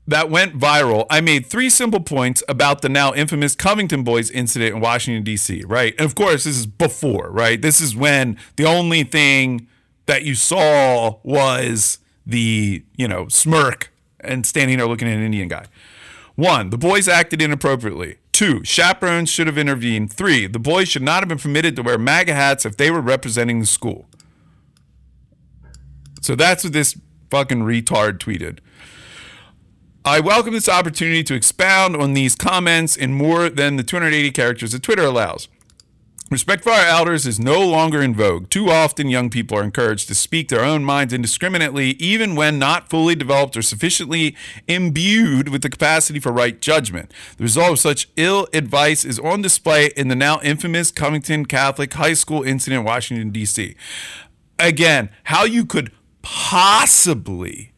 that went viral, I made three simple points about the now infamous Covington Boys incident in Washington, D.C., right? And of course, this is before, right? This is when the only thing that you saw was the, you know, smirk and standing there looking at an Indian guy. One, the boys acted inappropriately. Two, chaperones should have intervened. Three, the boys should not have been permitted to wear MAGA hats if they were representing the school. So that's what this fucking retard tweeted. I welcome this opportunity to expound on these comments in more than the 280 characters that Twitter allows. Respect for our elders is no longer in vogue. Too often, young people are encouraged to speak their own minds indiscriminately, even when not fully developed or sufficiently imbued with the capacity for right judgment. The result of such ill advice is on display in the now infamous Covington Catholic High School incident in Washington, D.C. Again, how you could possibly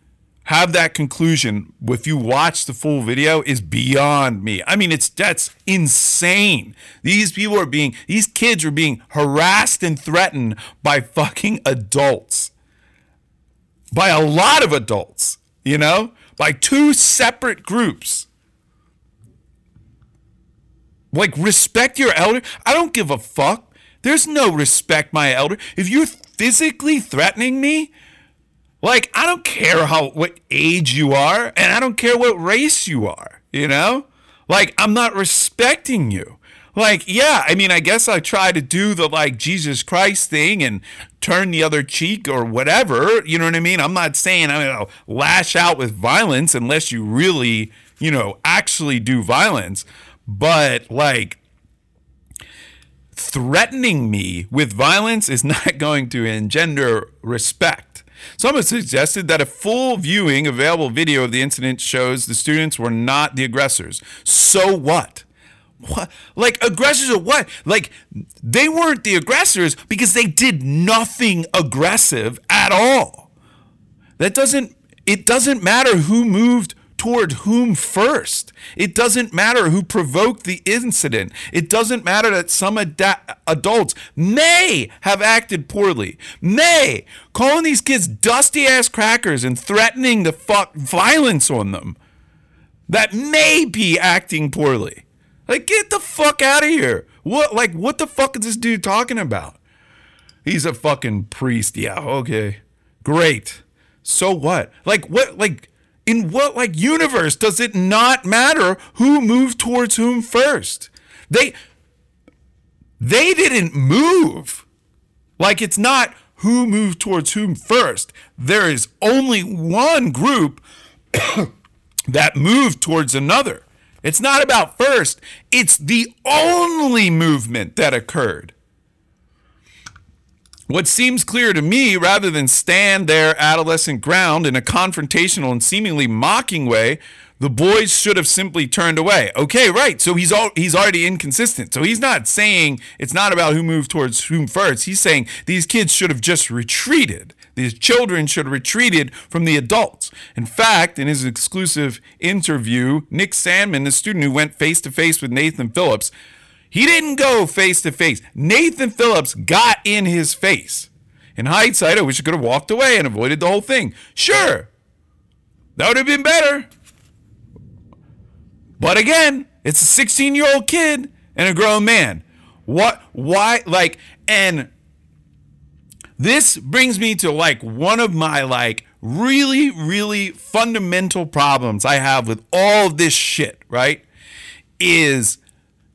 have that conclusion if you watch the full video is beyond me. I mean, it's that's insane. These people are being these kids are being harassed and threatened by fucking adults. By a lot of adults, you know? By two separate groups. Like respect your elder. I don't give a fuck. There's no respect my elder. If you're physically threatening me, like, I don't care how what age you are, and I don't care what race you are, you know? Like, I'm not respecting you. Like, yeah, I mean, I guess I try to do the like Jesus Christ thing and turn the other cheek or whatever. You know what I mean? I'm not saying I'm gonna lash out with violence unless you really, you know, actually do violence. But like threatening me with violence is not going to engender respect. Some have suggested that a full viewing available video of the incident shows the students were not the aggressors. So what? What? Like aggressors or what? Like they weren't the aggressors because they did nothing aggressive at all. That doesn't it doesn't matter who moved toward whom first. It doesn't matter who provoked the incident. It doesn't matter that some ad- adults may have acted poorly, may calling these kids dusty ass crackers and threatening to fuck violence on them. That may be acting poorly. Like, get the fuck out of here. What, like, what the fuck is this dude talking about? He's a fucking priest. Yeah, okay. Great. So what? Like, what, like, in what, like, universe does it not matter who moved towards whom first? They, they didn't move. Like, it's not who moved towards whom first. There is only one group that moved towards another. It's not about first, it's the only movement that occurred. What seems clear to me, rather than stand their adolescent ground in a confrontational and seemingly mocking way, the boys should have simply turned away. Okay, right. So he's all, he's already inconsistent. So he's not saying it's not about who moved towards whom first. He's saying these kids should have just retreated. These children should have retreated from the adults. In fact, in his exclusive interview, Nick Sandmann, the student who went face to face with Nathan Phillips, he didn't go face to face. Nathan Phillips got in his face. In hindsight, I wish I could have walked away and avoided the whole thing. Sure, that would have been better. But again, it's a 16 year old kid and a grown man. What, why, like, and this brings me to like one of my like really, really fundamental problems I have with all this shit, right? Is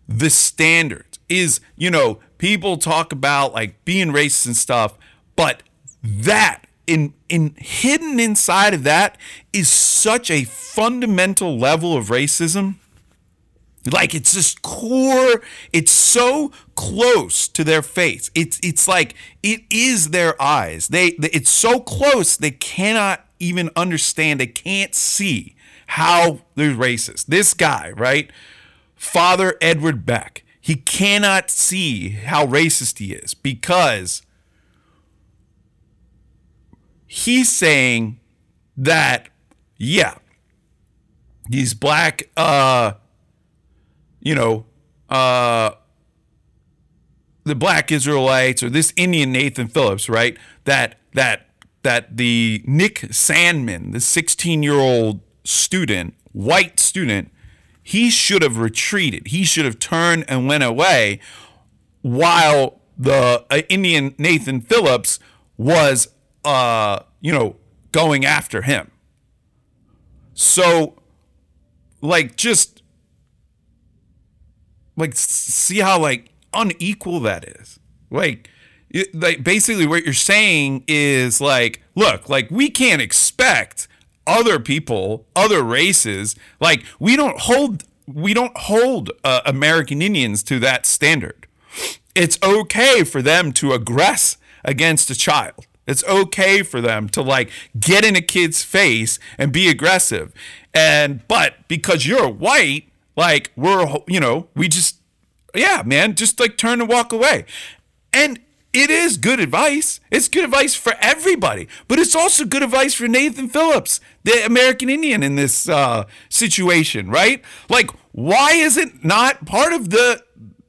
the standards is you know people talk about like being racist and stuff but that in in hidden inside of that is such a fundamental level of racism. Like it's just core it's so close to their face. It's it's like it is their eyes. They it's so close they cannot even understand they can't see how they're racist. This guy right Father Edward Beck. He cannot see how racist he is because he's saying that, yeah, these black, uh, you know, uh, the black Israelites or this Indian Nathan Phillips, right? That that that the Nick Sandmann, the 16 year old student, white student, he should have retreated. He should have turned and went away while the uh, Indian Nathan Phillips was, uh, you know, going after him. So, like, just like see how like unequal that is. Like, like basically what you're saying is like, look, like we can't expect other people, other races. Like we don't hold we don't hold uh, American Indians to that standard. It's okay for them to aggress against a child. It's okay for them to like get in a kid's face and be aggressive. And but because you're white, like we're you know, we just yeah, man, just like turn and walk away. And it is good advice. It's good advice for everybody, but it's also good advice for Nathan Phillips, the American Indian in this uh, situation, right? Like, why is it not part of the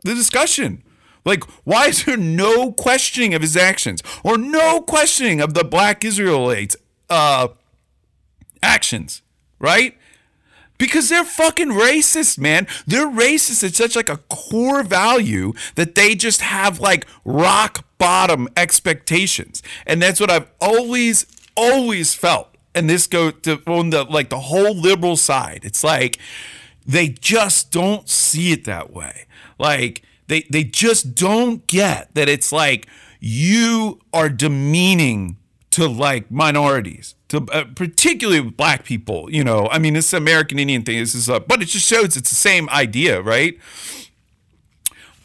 the discussion? Like, why is there no questioning of his actions or no questioning of the Black Israelites' uh, actions, right? because they're fucking racist, man. They're racist. It's such like a core value that they just have like rock bottom expectations, and that's what I've always, always felt. And this go to on the like the whole liberal side. It's like they just don't see it that way. Like they they just don't get that it's like you are demeaning to like minorities to uh, particularly black people. You know, I mean, this American Indian thing. This is, uh, but it just shows it's the same idea, right?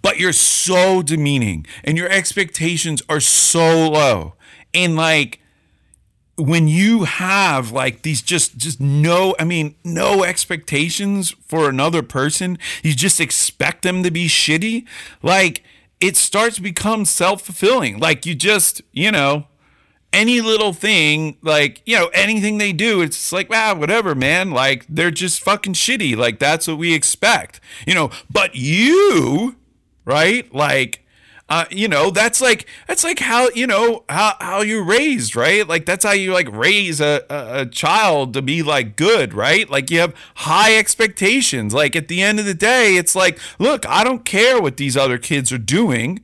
But you're so demeaning, and your expectations are so low, and like when you have like these just just no i mean no expectations for another person you just expect them to be shitty like it starts to become self-fulfilling like you just you know any little thing, like, you know, anything they do, it's like, ah, whatever, man. Like, they're just fucking shitty. Like, that's what we expect, you know. But you, right? Like, uh, you know, that's like that's like how you know how how you're raised, right? Like that's how you like raise a, a, a child to be like good, right? Like you have high expectations. Like at the end of the day, it's like, look, I don't care what these other kids are doing.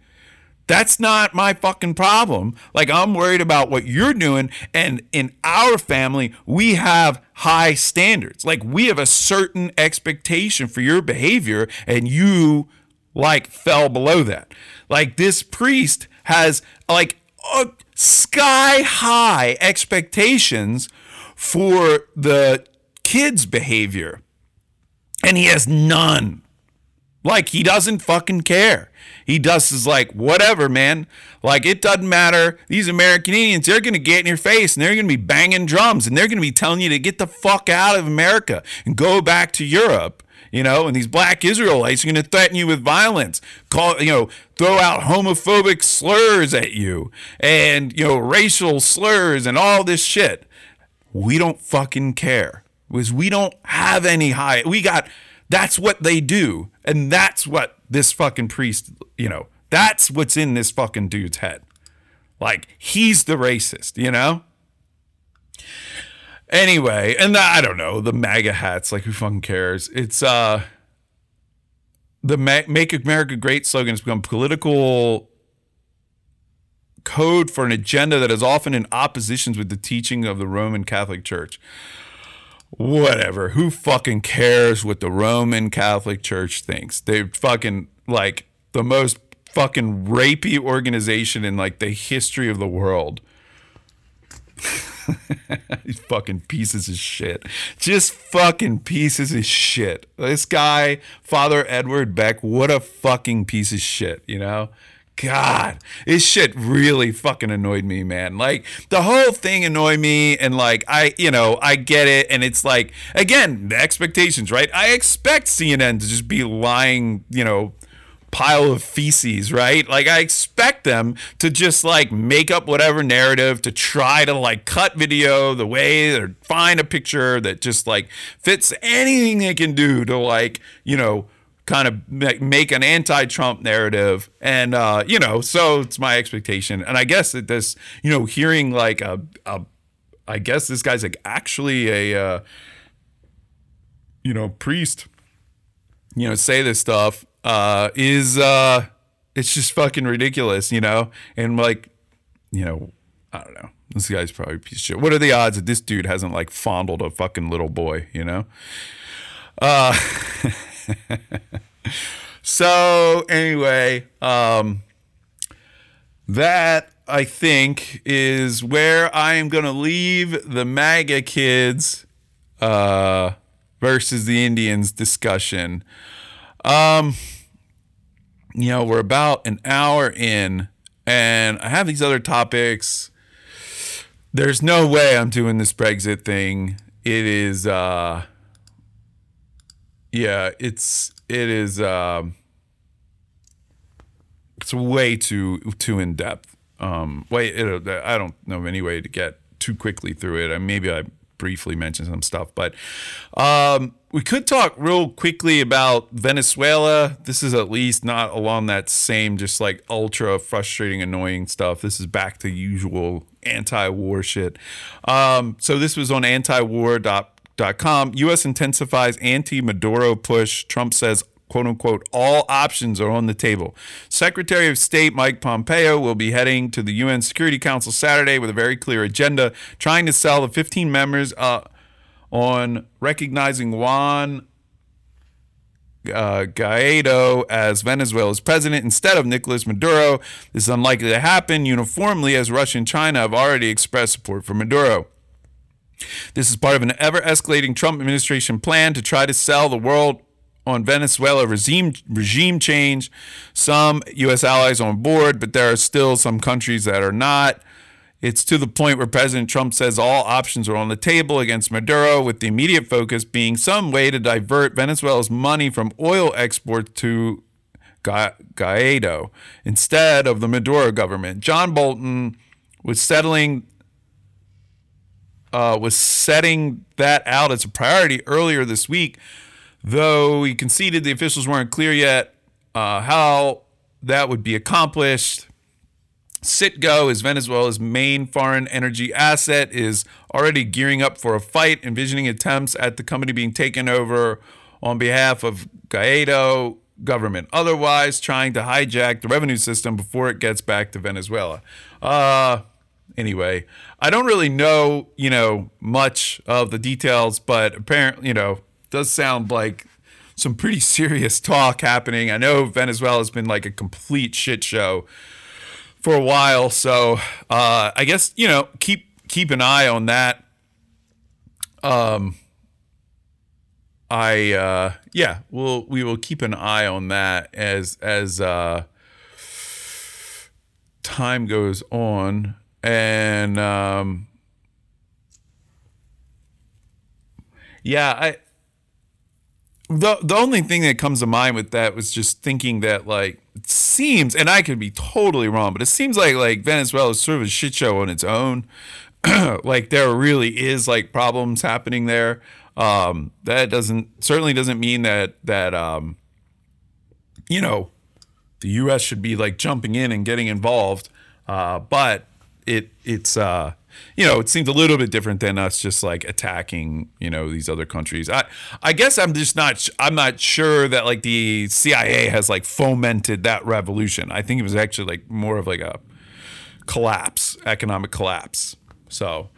That's not my fucking problem. Like, I'm worried about what you're doing. And in our family, we have high standards. Like, we have a certain expectation for your behavior, and you, like, fell below that. Like, this priest has, like, sky high expectations for the kids' behavior, and he has none. Like, he doesn't fucking care. He does is like, whatever, man. Like, it doesn't matter. These American Indians, they're to get in your face and they're to be banging drums and they're to be telling you to get the fuck out of America and go back to Europe. You know, and these black Israelites are going to threaten you with violence, call, you know, throw out homophobic slurs at you and, you know, racial slurs and all this shit. We don't fucking care because we don't have any high. We got, that's what they do. And that's what this fucking priest, you know, that's what's in this fucking dude's head. Like he's the racist, you know? Anyway, and the, I don't know, the MAGA hats, like who fucking cares? It's uh the Make America Great slogan has become political code for an agenda that is often in opposition with the teaching of the Roman Catholic Church whatever. Who fucking cares what the Roman Catholic Church thinks? They're fucking like the most fucking rapey organization in like the history of the world. These fucking pieces of shit. Just fucking pieces of shit. This guy, Father Edward Beck, what a fucking piece of shit, you know? God, this shit really fucking annoyed me, man. Like the whole thing annoyed me, and like I, you know, I get it, and it's like again the expectations, right? I expect CNN to just be lying, you know, pile of feces, right? Like I expect them to just like make up whatever narrative to try to like cut video the way or find a picture that just like fits anything they can do to like, you know kind of make an anti-Trump narrative, and uh, you know, so it's my expectation. And I guess that this, you know, hearing like a, a I guess this guy's like actually a, uh, you know, priest, you know, say this stuff uh, is uh, it's just fucking ridiculous, you know, and like, you know, I don't know. This guy's probably piece of shit. What are the odds that this dude hasn't like fondled a fucking little boy, you know? Uh so anyway, um, that I think is where I am going to leave the MAGA kids uh, versus the Indians discussion. Um, you know, we're about an hour in, and I have these other topics. There's no way I'm doing this Brexit thing. It is, uh, yeah, it's it is um, it's way too too in depth. Um, wait, it, I don't know any way to get too quickly through it. I, maybe I briefly mention some stuff, but um, we could talk real quickly about Venezuela. This is at least not along that same just like ultra frustrating, annoying stuff. This is back to usual anti-war shit. Um, so this was on antiwar.com Com. U.S. intensifies anti Maduro push. Trump says, quote unquote, all options are on the table. Secretary of State Mike Pompeo will be heading to the UN Security Council Saturday with a very clear agenda, trying to sell the 15 members uh, on recognizing Juan uh, Guaido as Venezuela's president instead of Nicolas Maduro. This is unlikely to happen uniformly as Russia and China have already expressed support for Maduro. This is part of an ever escalating Trump administration plan to try to sell the world on Venezuela regime regime change. Some U.S. allies on board, but there are still some countries that are not. It's to the point where President Trump says all options are on the table against Maduro, with the immediate focus being some way to divert Venezuela's money from oil exports to Guaido instead of the Maduro government. John Bolton was settling uh, was setting that out as a priority earlier this week, though he conceded the officials weren't clear yet uh, how that would be accomplished. Citgo is Venezuela's main foreign energy asset, is already gearing up for a fight, envisioning attempts at the company being taken over on behalf of Guaido government, otherwise trying to hijack the revenue system before it gets back to Venezuela. Uh, anyway, I don't really know, you know, much of the details, but apparently, you know, does sound like some pretty serious talk happening. I know Venezuela has been like a complete shit show for a while. So uh, I guess you know keep keep an eye on that. Um, I uh, yeah, we'll we will keep an eye on that as as uh, time goes on, and um, yeah, I the the only thing that comes to mind with that was just thinking that like it seems, and I could be totally wrong, but it seems like like Venezuela is sort of a shit show on its own. like there really is like problems happening there. Um, that doesn't certainly doesn't mean that that um, you know the U.S. should be like jumping in and getting involved. Uh, but it it's uh, you know, it seems a little bit different than us just like attacking, you know, these other countries. I I guess I'm just not I'm not sure that like the CIA has like fomented that revolution. I think it was actually like more of like a collapse, economic collapse. So,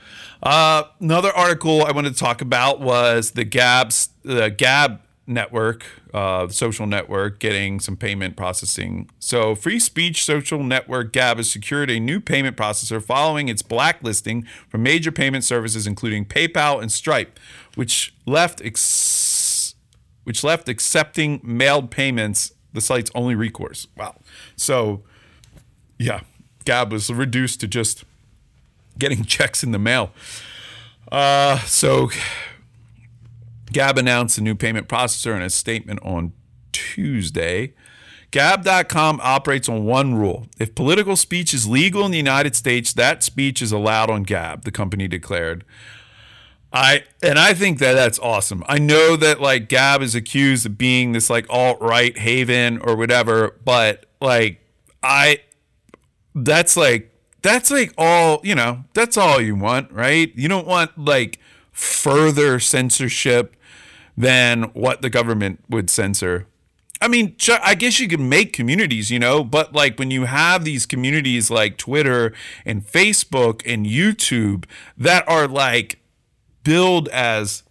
uh, another article I wanted to talk about was the Gab's the Gab network, uh, social network, getting some payment processing. So, Free Speech Social Network Gab has secured a new payment processor following its blacklisting from major payment services, including PayPal and Stripe, which left ex- which left accepting mailed payments the site's only recourse. Wow. So, yeah, Gab was reduced to just getting checks in the mail. Uh, so Gab announced a new payment processor in a statement on Tuesday. Gab.com operates on one rule. If political speech is legal in the United States, that speech is allowed on Gab, the company declared. I and I think that that's awesome. I know that like Gab is accused of being this like alt right haven or whatever, but like I that's like that's like all, you know, that's all you want, right? You don't want like further censorship than what the government would censor. I mean, I guess you can make communities, you know, but like when you have these communities like Twitter and Facebook and YouTube that are like billed as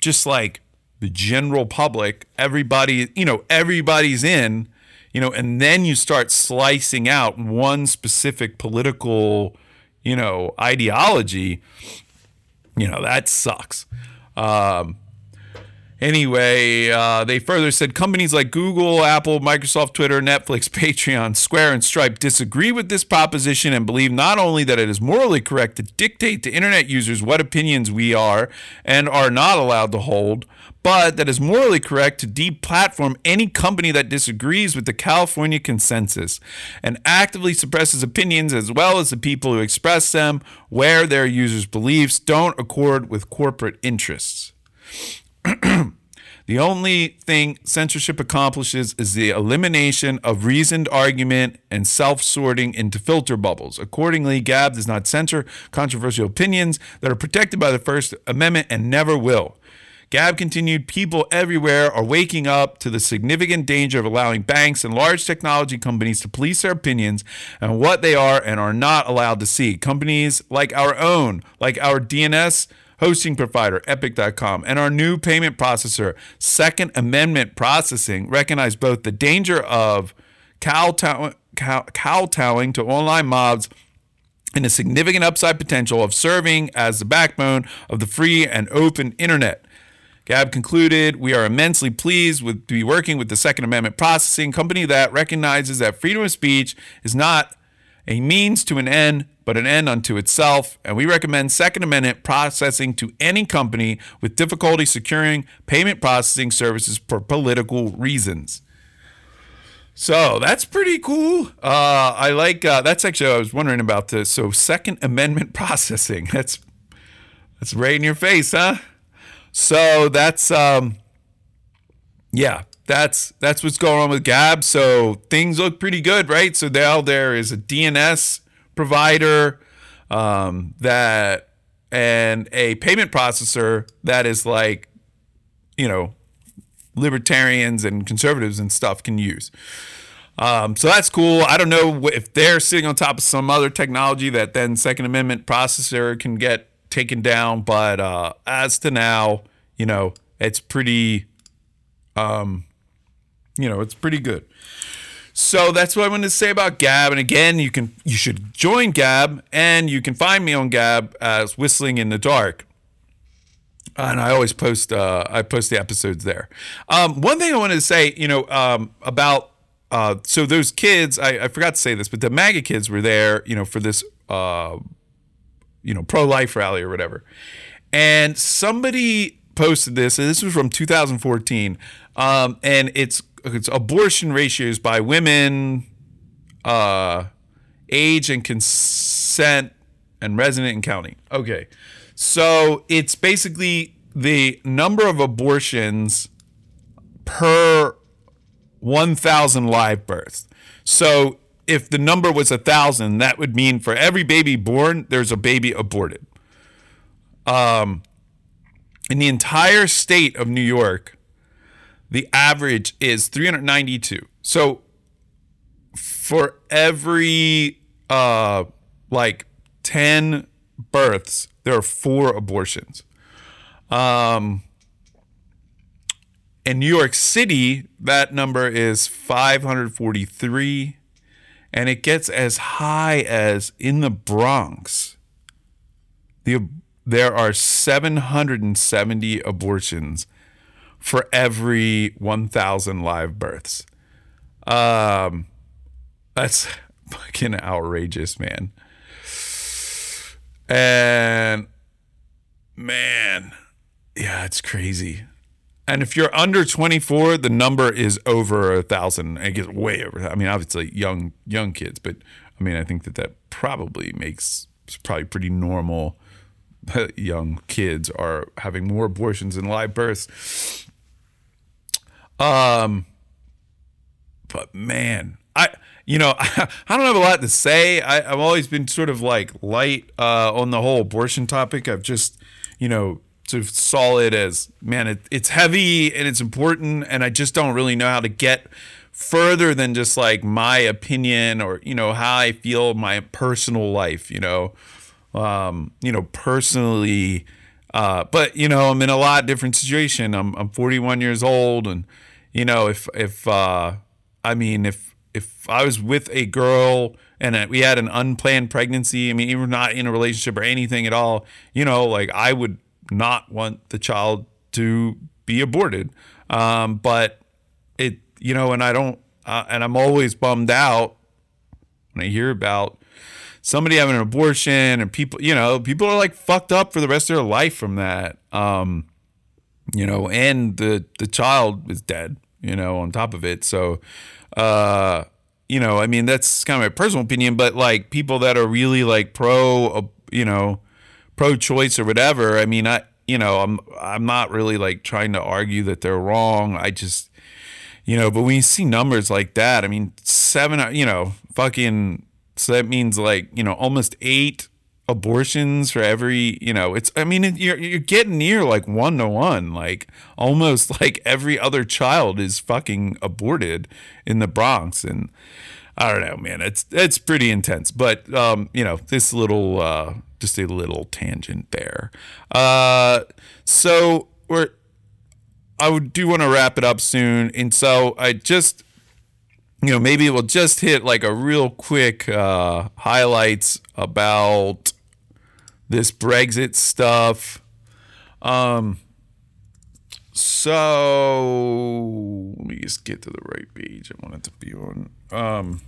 just like the general public, everybody, you know, everybody's in, you know, and then you start slicing out one specific political, you know, ideology, you know, that sucks. Um, Anyway, uh, they further said companies like Google, Apple, Microsoft, Twitter, Netflix, Patreon, Square, and Stripe disagree with this proposition and believe not only that it is morally correct to dictate to internet users what opinions we are and are not allowed to hold, but that is morally correct to deplatform any company that disagrees with the California consensus and actively suppresses opinions as well as the people who express them where their users' beliefs don't accord with corporate interests. The only thing censorship accomplishes is the elimination of reasoned argument and self sorting into filter bubbles. Accordingly, Gab does not censor controversial opinions that are protected by the First Amendment and never will. Gab continued, people everywhere are waking up to the significant danger of allowing banks and large technology companies to police their opinions and what they are and are not allowed to see. Companies like our own, like our DNS hosting provider, Epik.com, and our new payment processor, Second Amendment Processing, recognize both the danger of kowtowing, kowtowing to online mobs and the significant upside potential of serving as the backbone of the free and open internet. Gab concluded, We are immensely pleased with to be working with the Second Amendment Processing company that recognizes that freedom of speech is not a means to an end, but an end unto itself, and we recommend Second Amendment processing to any company with difficulty securing payment processing services for political reasons. So that's pretty cool. Uh, I like uh, that's actually I was wondering about this. So Second Amendment processing. That's That's right in your face, huh? So that's um yeah, that's that's what's going on with Gab. So things look pretty good, right? So now there is a DNS provider um, that and a payment processor that is like, you know, libertarians and conservatives and stuff can use. Um, so that's cool. I don't know if they're sitting on top of some other technology that then Second Amendment processor can get taken down, but uh, as to now, you know, it's pretty, um, you know, it's pretty good. So that's what I wanted to say about Gab. And again, you can you should join Gab, and you can find me on Gab as Whistling in the Dark. And I always post uh, I post the episodes there. Um, one thing I wanted to say, you know, um, about uh, so those kids, I, I, forgot to say this, but the MAGA kids were there, you know, for this, uh, you know, pro life rally or whatever. And somebody posted this, and this was from 2014, um, and it's it's abortion ratios by women, uh, age and consent, and resident and county. Okay, so it's basically the number of abortions per 1,000 live births. So if the number was a thousand, that would mean for every baby born, there's a baby aborted. Um, in the entire state of New York, the average is 392. So for every uh, like 10 births, there are four abortions. Um, in New York City, that number is 543, and it gets as high as in the Bronx. The, there are 770 abortions for every 1,000 live births. Um, that's fucking outrageous, man. And man, yeah, it's crazy. And if you're under 24, the number is over a thousand. It gets way over. I mean, obviously young young kids, but I mean, I think that that probably makes it's probably pretty normal. young kids are having more abortions than live births. Um, but man, I you know I, I don't have a lot to say. I, I've always been sort of like light uh, on the whole abortion topic. I've just you know to saw it as man it, it's heavy and it's important and i just don't really know how to get further than just like my opinion or you know how i feel my personal life you know um you know personally uh but you know i'm in a lot different situation i'm i'm 41 years old and you know if if uh i mean if if i was with a girl and we had an unplanned pregnancy i mean even not in a relationship or anything at all you know like i would not want the child to be aborted. Um, but it, you know, and I don't, uh, and I'm always bummed out when I hear about somebody having an abortion and people, you know, people are like fucked up for the rest of their life from that. Um, you know, and the the child is dead, you know, on top of it. So, uh, you know, I mean, that's kind of my personal opinion, but like people that are really like pro, uh, you know, pro-choice or whatever. I mean, I you know, I'm I'm not really like trying to argue that they're wrong. I just you know, but when you see numbers like that, I mean, seven, you know, fucking, so that means like, you know, almost eight abortions for every, you know, it's, I mean, you're, you're getting near like one to one, like almost like every other child is fucking aborted in the Bronx. And I don't know, man, it's, it's pretty intense, but, um, you know, this little, uh, just a little tangent there. Uh, so we're I would do want to wrap it up soon, and so I just you know maybe we'll just hit like a real quick uh, highlights about this Brexit stuff. Um, so let me just get to the right page I want it to be on. Um,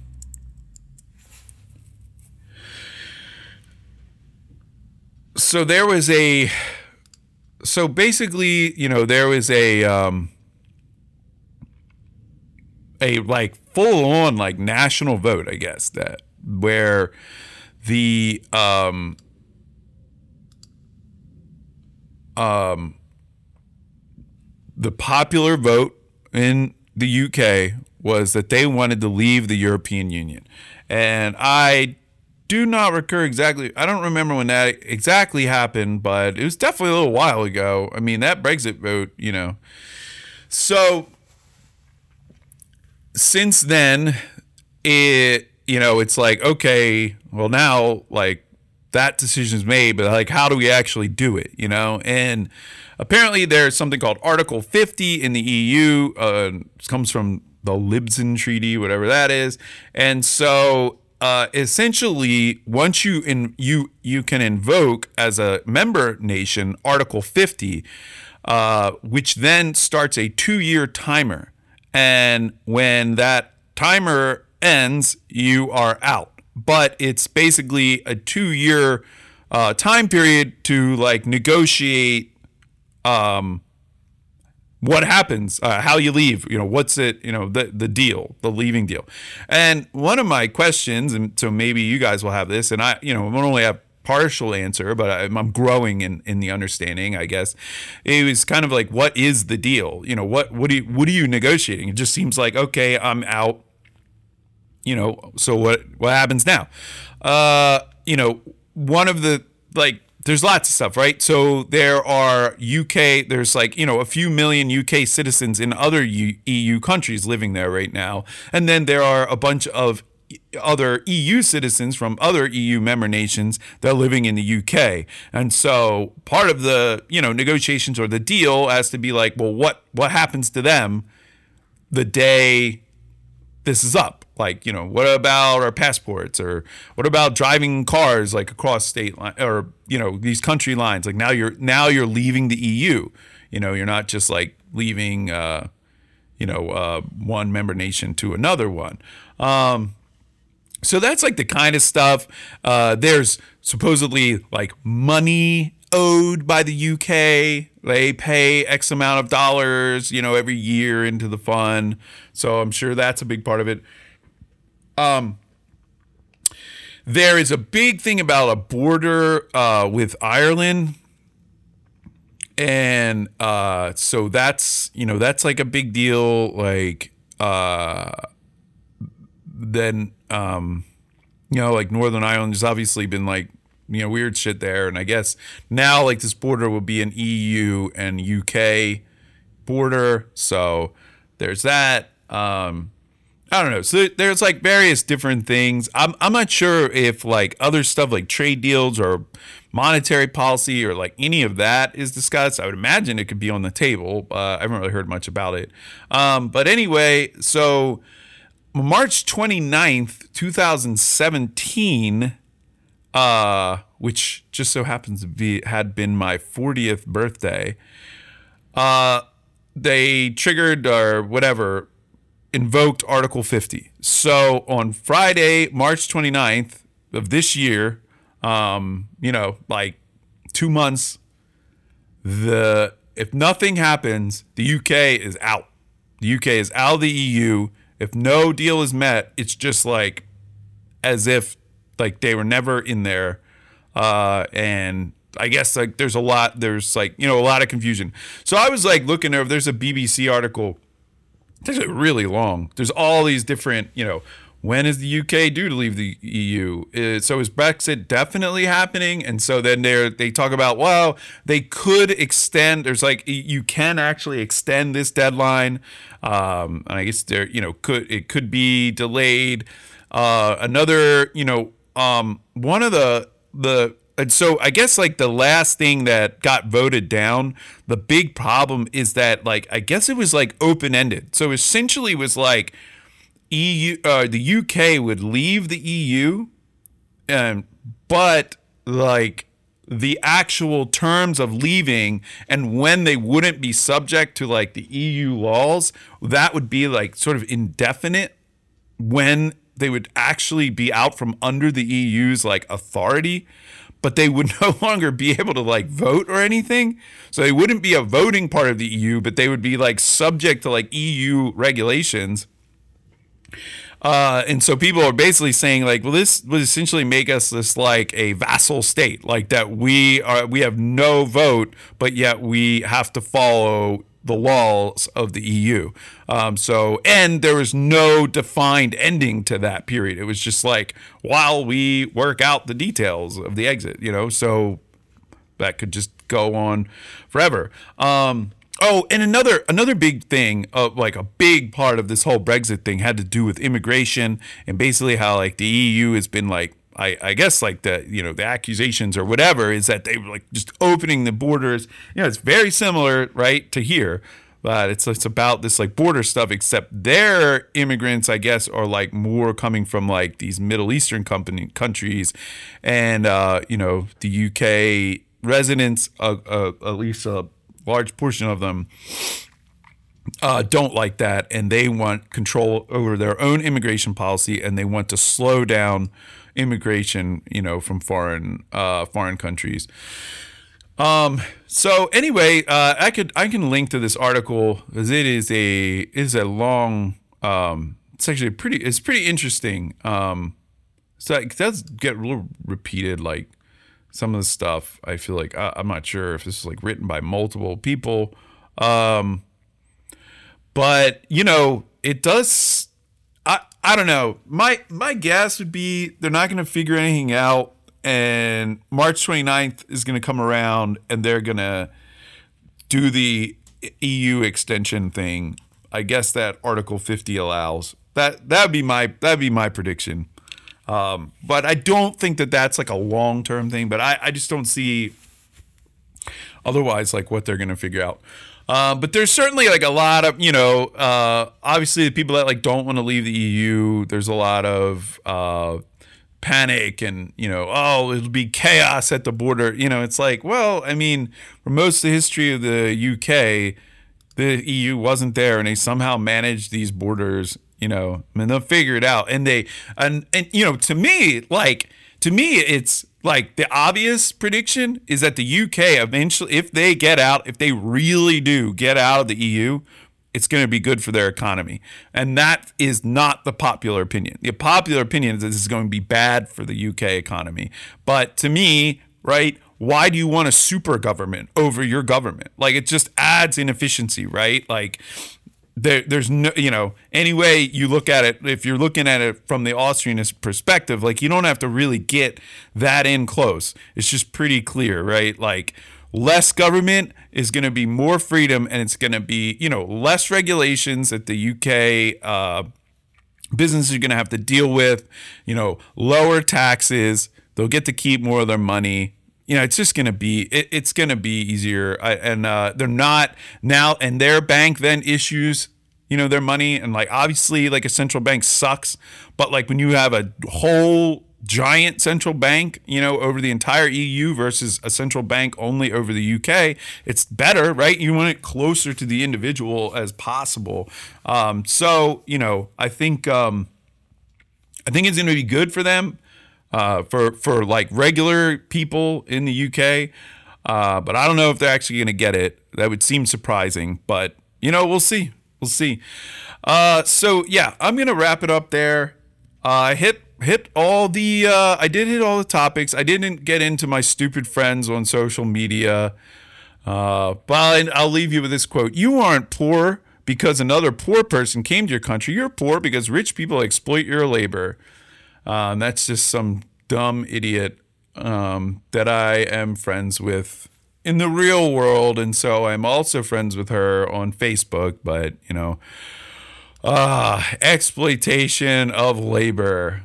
so there was a so basically you know there was a um a like full on like national vote i guess that where the um um, the popular vote in the UK was that they wanted to leave the European Union. And I do not recur exactly. I don't remember when that exactly happened, but it was definitely a little while ago. I mean, that Brexit vote, you know. So since then, it, you know, it's like, okay, well, now, like, that decision's made, but like, how do we actually do it, you know? And apparently, there's something called Article 50 in the EU. Uh, comes from the Lisbon Treaty, whatever that is. And so uh, essentially, once you in you you can invoke as a member nation Article 50, uh, which then starts a two-year timer, and when that timer ends, you are out. But it's basically a two-year uh, time period to like negotiate um, what happens, uh, how you leave, you know, what's it, you know, the the deal, the leaving deal. And one of my questions, and so maybe you guys will have this, and I, you know, I only have partial answer, but I'm, I'm growing in, in the understanding, I guess. It was kind of like, what is the deal? You know, what what do you, what are you negotiating? It just seems like, okay, I'm out. You know, so what what happens now? Uh, you know, one of the like there's lots of stuff, right? So there are UK, there's like, you know, a few million UK citizens in other EU countries living there right now. And then there are a bunch of other EU citizens from other EU member nations that are living in the UK. And so part of the, you know, negotiations or the deal has to be like, well, what what happens to them the day this is up? Like, you know, what about our passports or what about driving cars like across state line or, you know, these country lines? Like now you're now you're leaving the EU. You know, you're not just like leaving uh, you know, uh, one member nation to another one. Um, so that's like the kind of stuff. Uh, there's supposedly like money owed by the UK. They pay X amount of dollars, you know, every year into the fund. So I'm sure that's a big part of it. Um, there is a big thing about a border uh, with Ireland. And uh, so that's, you know, that's like a big deal. Like, uh, then, um, you know, like Northern Ireland has obviously been like, you know, weird shit there. And I guess now, like, this border will be an EU and UK border. So there's that. Um, I don't know. So there's like various different things. I'm I'm not sure if like other stuff like trade deals or monetary policy or like any of that is discussed. I would imagine it could be on the table. I haven't really heard much about it. Um, but anyway, so March 29th, 2017, uh, which just so happens to be had been my 40th birthday, uh, they triggered or whatever invoked Article 50. So on Friday, March 29th of this year, um, you know, like two months, the if nothing happens, the UK is out. The UK is out of the EU. If no deal is met, it's just like as if like they were never in there. Uh, and I guess like there's a lot, there's like, you know, a lot of confusion. So I was like looking over, there's a BBC article it's really long. There's all these different, you know, when is the UK due to leave the EU? Uh, so is Brexit definitely happening? And so then they they talk about well, they could extend. There's like you can actually extend this deadline, um, and I guess there you know could it could be delayed. Uh, another you know um, one of the the and so I guess like the last thing that got voted down, the big problem is that like I guess it was like open ended. So essentially it was like EU uh, the UK would leave the EU and but like the actual terms of leaving and when they wouldn't be subject to like the EU laws, that would be like sort of indefinite when they would actually be out from under the EU's like authority but they would no longer be able to like vote or anything. So they wouldn't be a voting part of the EU, but they would be like subject to like EU regulations. Uh, and so people are basically saying like, well, this would essentially make us this like a vassal state, like that we are we have no vote, but yet we have to follow the laws of the EU. Um, so, and there was no defined ending to that period. It was just like while we work out the details of the exit, you know. So that could just go on forever. Um, Oh, and another another big thing, uh, like a big part of this whole Brexit thing, had to do with immigration and basically how like the EU has been like, I, I guess like the you know the accusations or whatever is that they were like just opening the borders. You know, it's very similar, right, to here, but it's it's about this like border stuff. Except their immigrants, I guess, are like more coming from like these Middle Eastern company countries, and uh, you know the UK residents, uh, uh, at least a large portion of them uh, don't like that, and they want control over their own immigration policy, and they want to slow down immigration, you know, from foreign uh, foreign countries. Um. So anyway, uh, I could I can link to this article because it is a it is a long. Um, it's actually pretty. It's pretty interesting. Um, so it does get a little repeated, like some of the stuff I feel like I, am not sure if this is like written by multiple people. Um, but you know, it does. I I don't know. My my guess would be they're not going to figure anything out, and March 29th is going to come around, and they're going to do the EU extension thing. I guess that Article 50 allows that. That'd be my that'd be my prediction. Um, but I don't think that that's like a long term thing. But I, I just don't see otherwise like what they're gonna figure out. Uh, but there's certainly like a lot of you know uh, obviously the people that like don't want to leave the EU. There's a lot of uh, panic and you know oh it'll be chaos at the border. You know it's like well I mean for most of the history of the UK the EU wasn't there and they somehow managed these borders you know, mean, they'll figure it out. And they, and, and, you know, to me, like, to me, it's like the obvious prediction is that the UK eventually, if they get out, if they really do get out of the EU, it's going to be good for their economy. And that is not the popular opinion. The popular opinion is this is going to be bad for the UK economy. But to me, right, why do you want a super government over your government? Like it just adds inefficiency, right? Like there, there's no, you know, any way you look at it, if you're looking at it from the Austrianist perspective, like you don't have to really get that in close. It's just pretty clear, right? Like less government is going to be more freedom and it's going to be, you know, less regulations that the UK uh, businesses are going to have to deal with, you know, lower taxes. They'll get to keep more of their money you know, it's just going to be, it, it's going to be easier. I, and uh, they're not now, and their bank then issues, you know, their money. And like, obviously, like a central bank sucks. But like when you have a whole giant central bank, you know, over the entire EU versus a central bank only over the UK, it's better, right? You want it closer to the individual as possible. Um, so, you know, I think, um, I think it's going to be good for them uh, for for like regular people in the UK. Uh, but I don't know if they're actually going to get it. That would seem surprising, but you know, we'll see. We'll see. Uh, so yeah, I'm gonna wrap it up there. I hit hit all the. Uh, I did hit all the topics. I didn't get into my stupid friends on social media. Uh, but I'll leave you with this quote: "You aren't poor." Because another poor person came to your country. You're poor because rich people exploit your labor. Um, that's just some dumb idiot um, that I am friends with in the real world. And so I'm also friends with her on Facebook, but, you know, uh, exploitation of labor.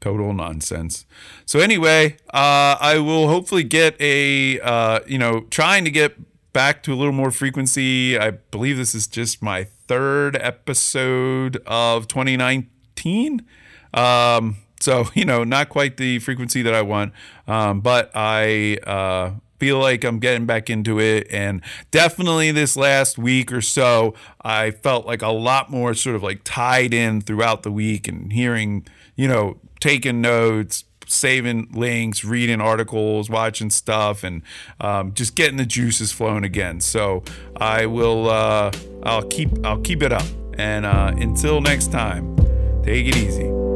Total nonsense. So anyway, uh, I will hopefully get a, uh, you know, trying to get back to a little more frequency. I believe this is just my third episode of 2019. Um, so, you know, not quite the frequency that I want, um, but I uh, feel like I'm getting back into it. And definitely this last week or so, I felt like a lot more sort of like tied in throughout the week and hearing, you know, taking notes, saving links, reading articles, watching stuff, and um, just getting the juices flowing again. So I will, uh, I'll keep, I'll keep it up. And uh, until next time. Take it easy.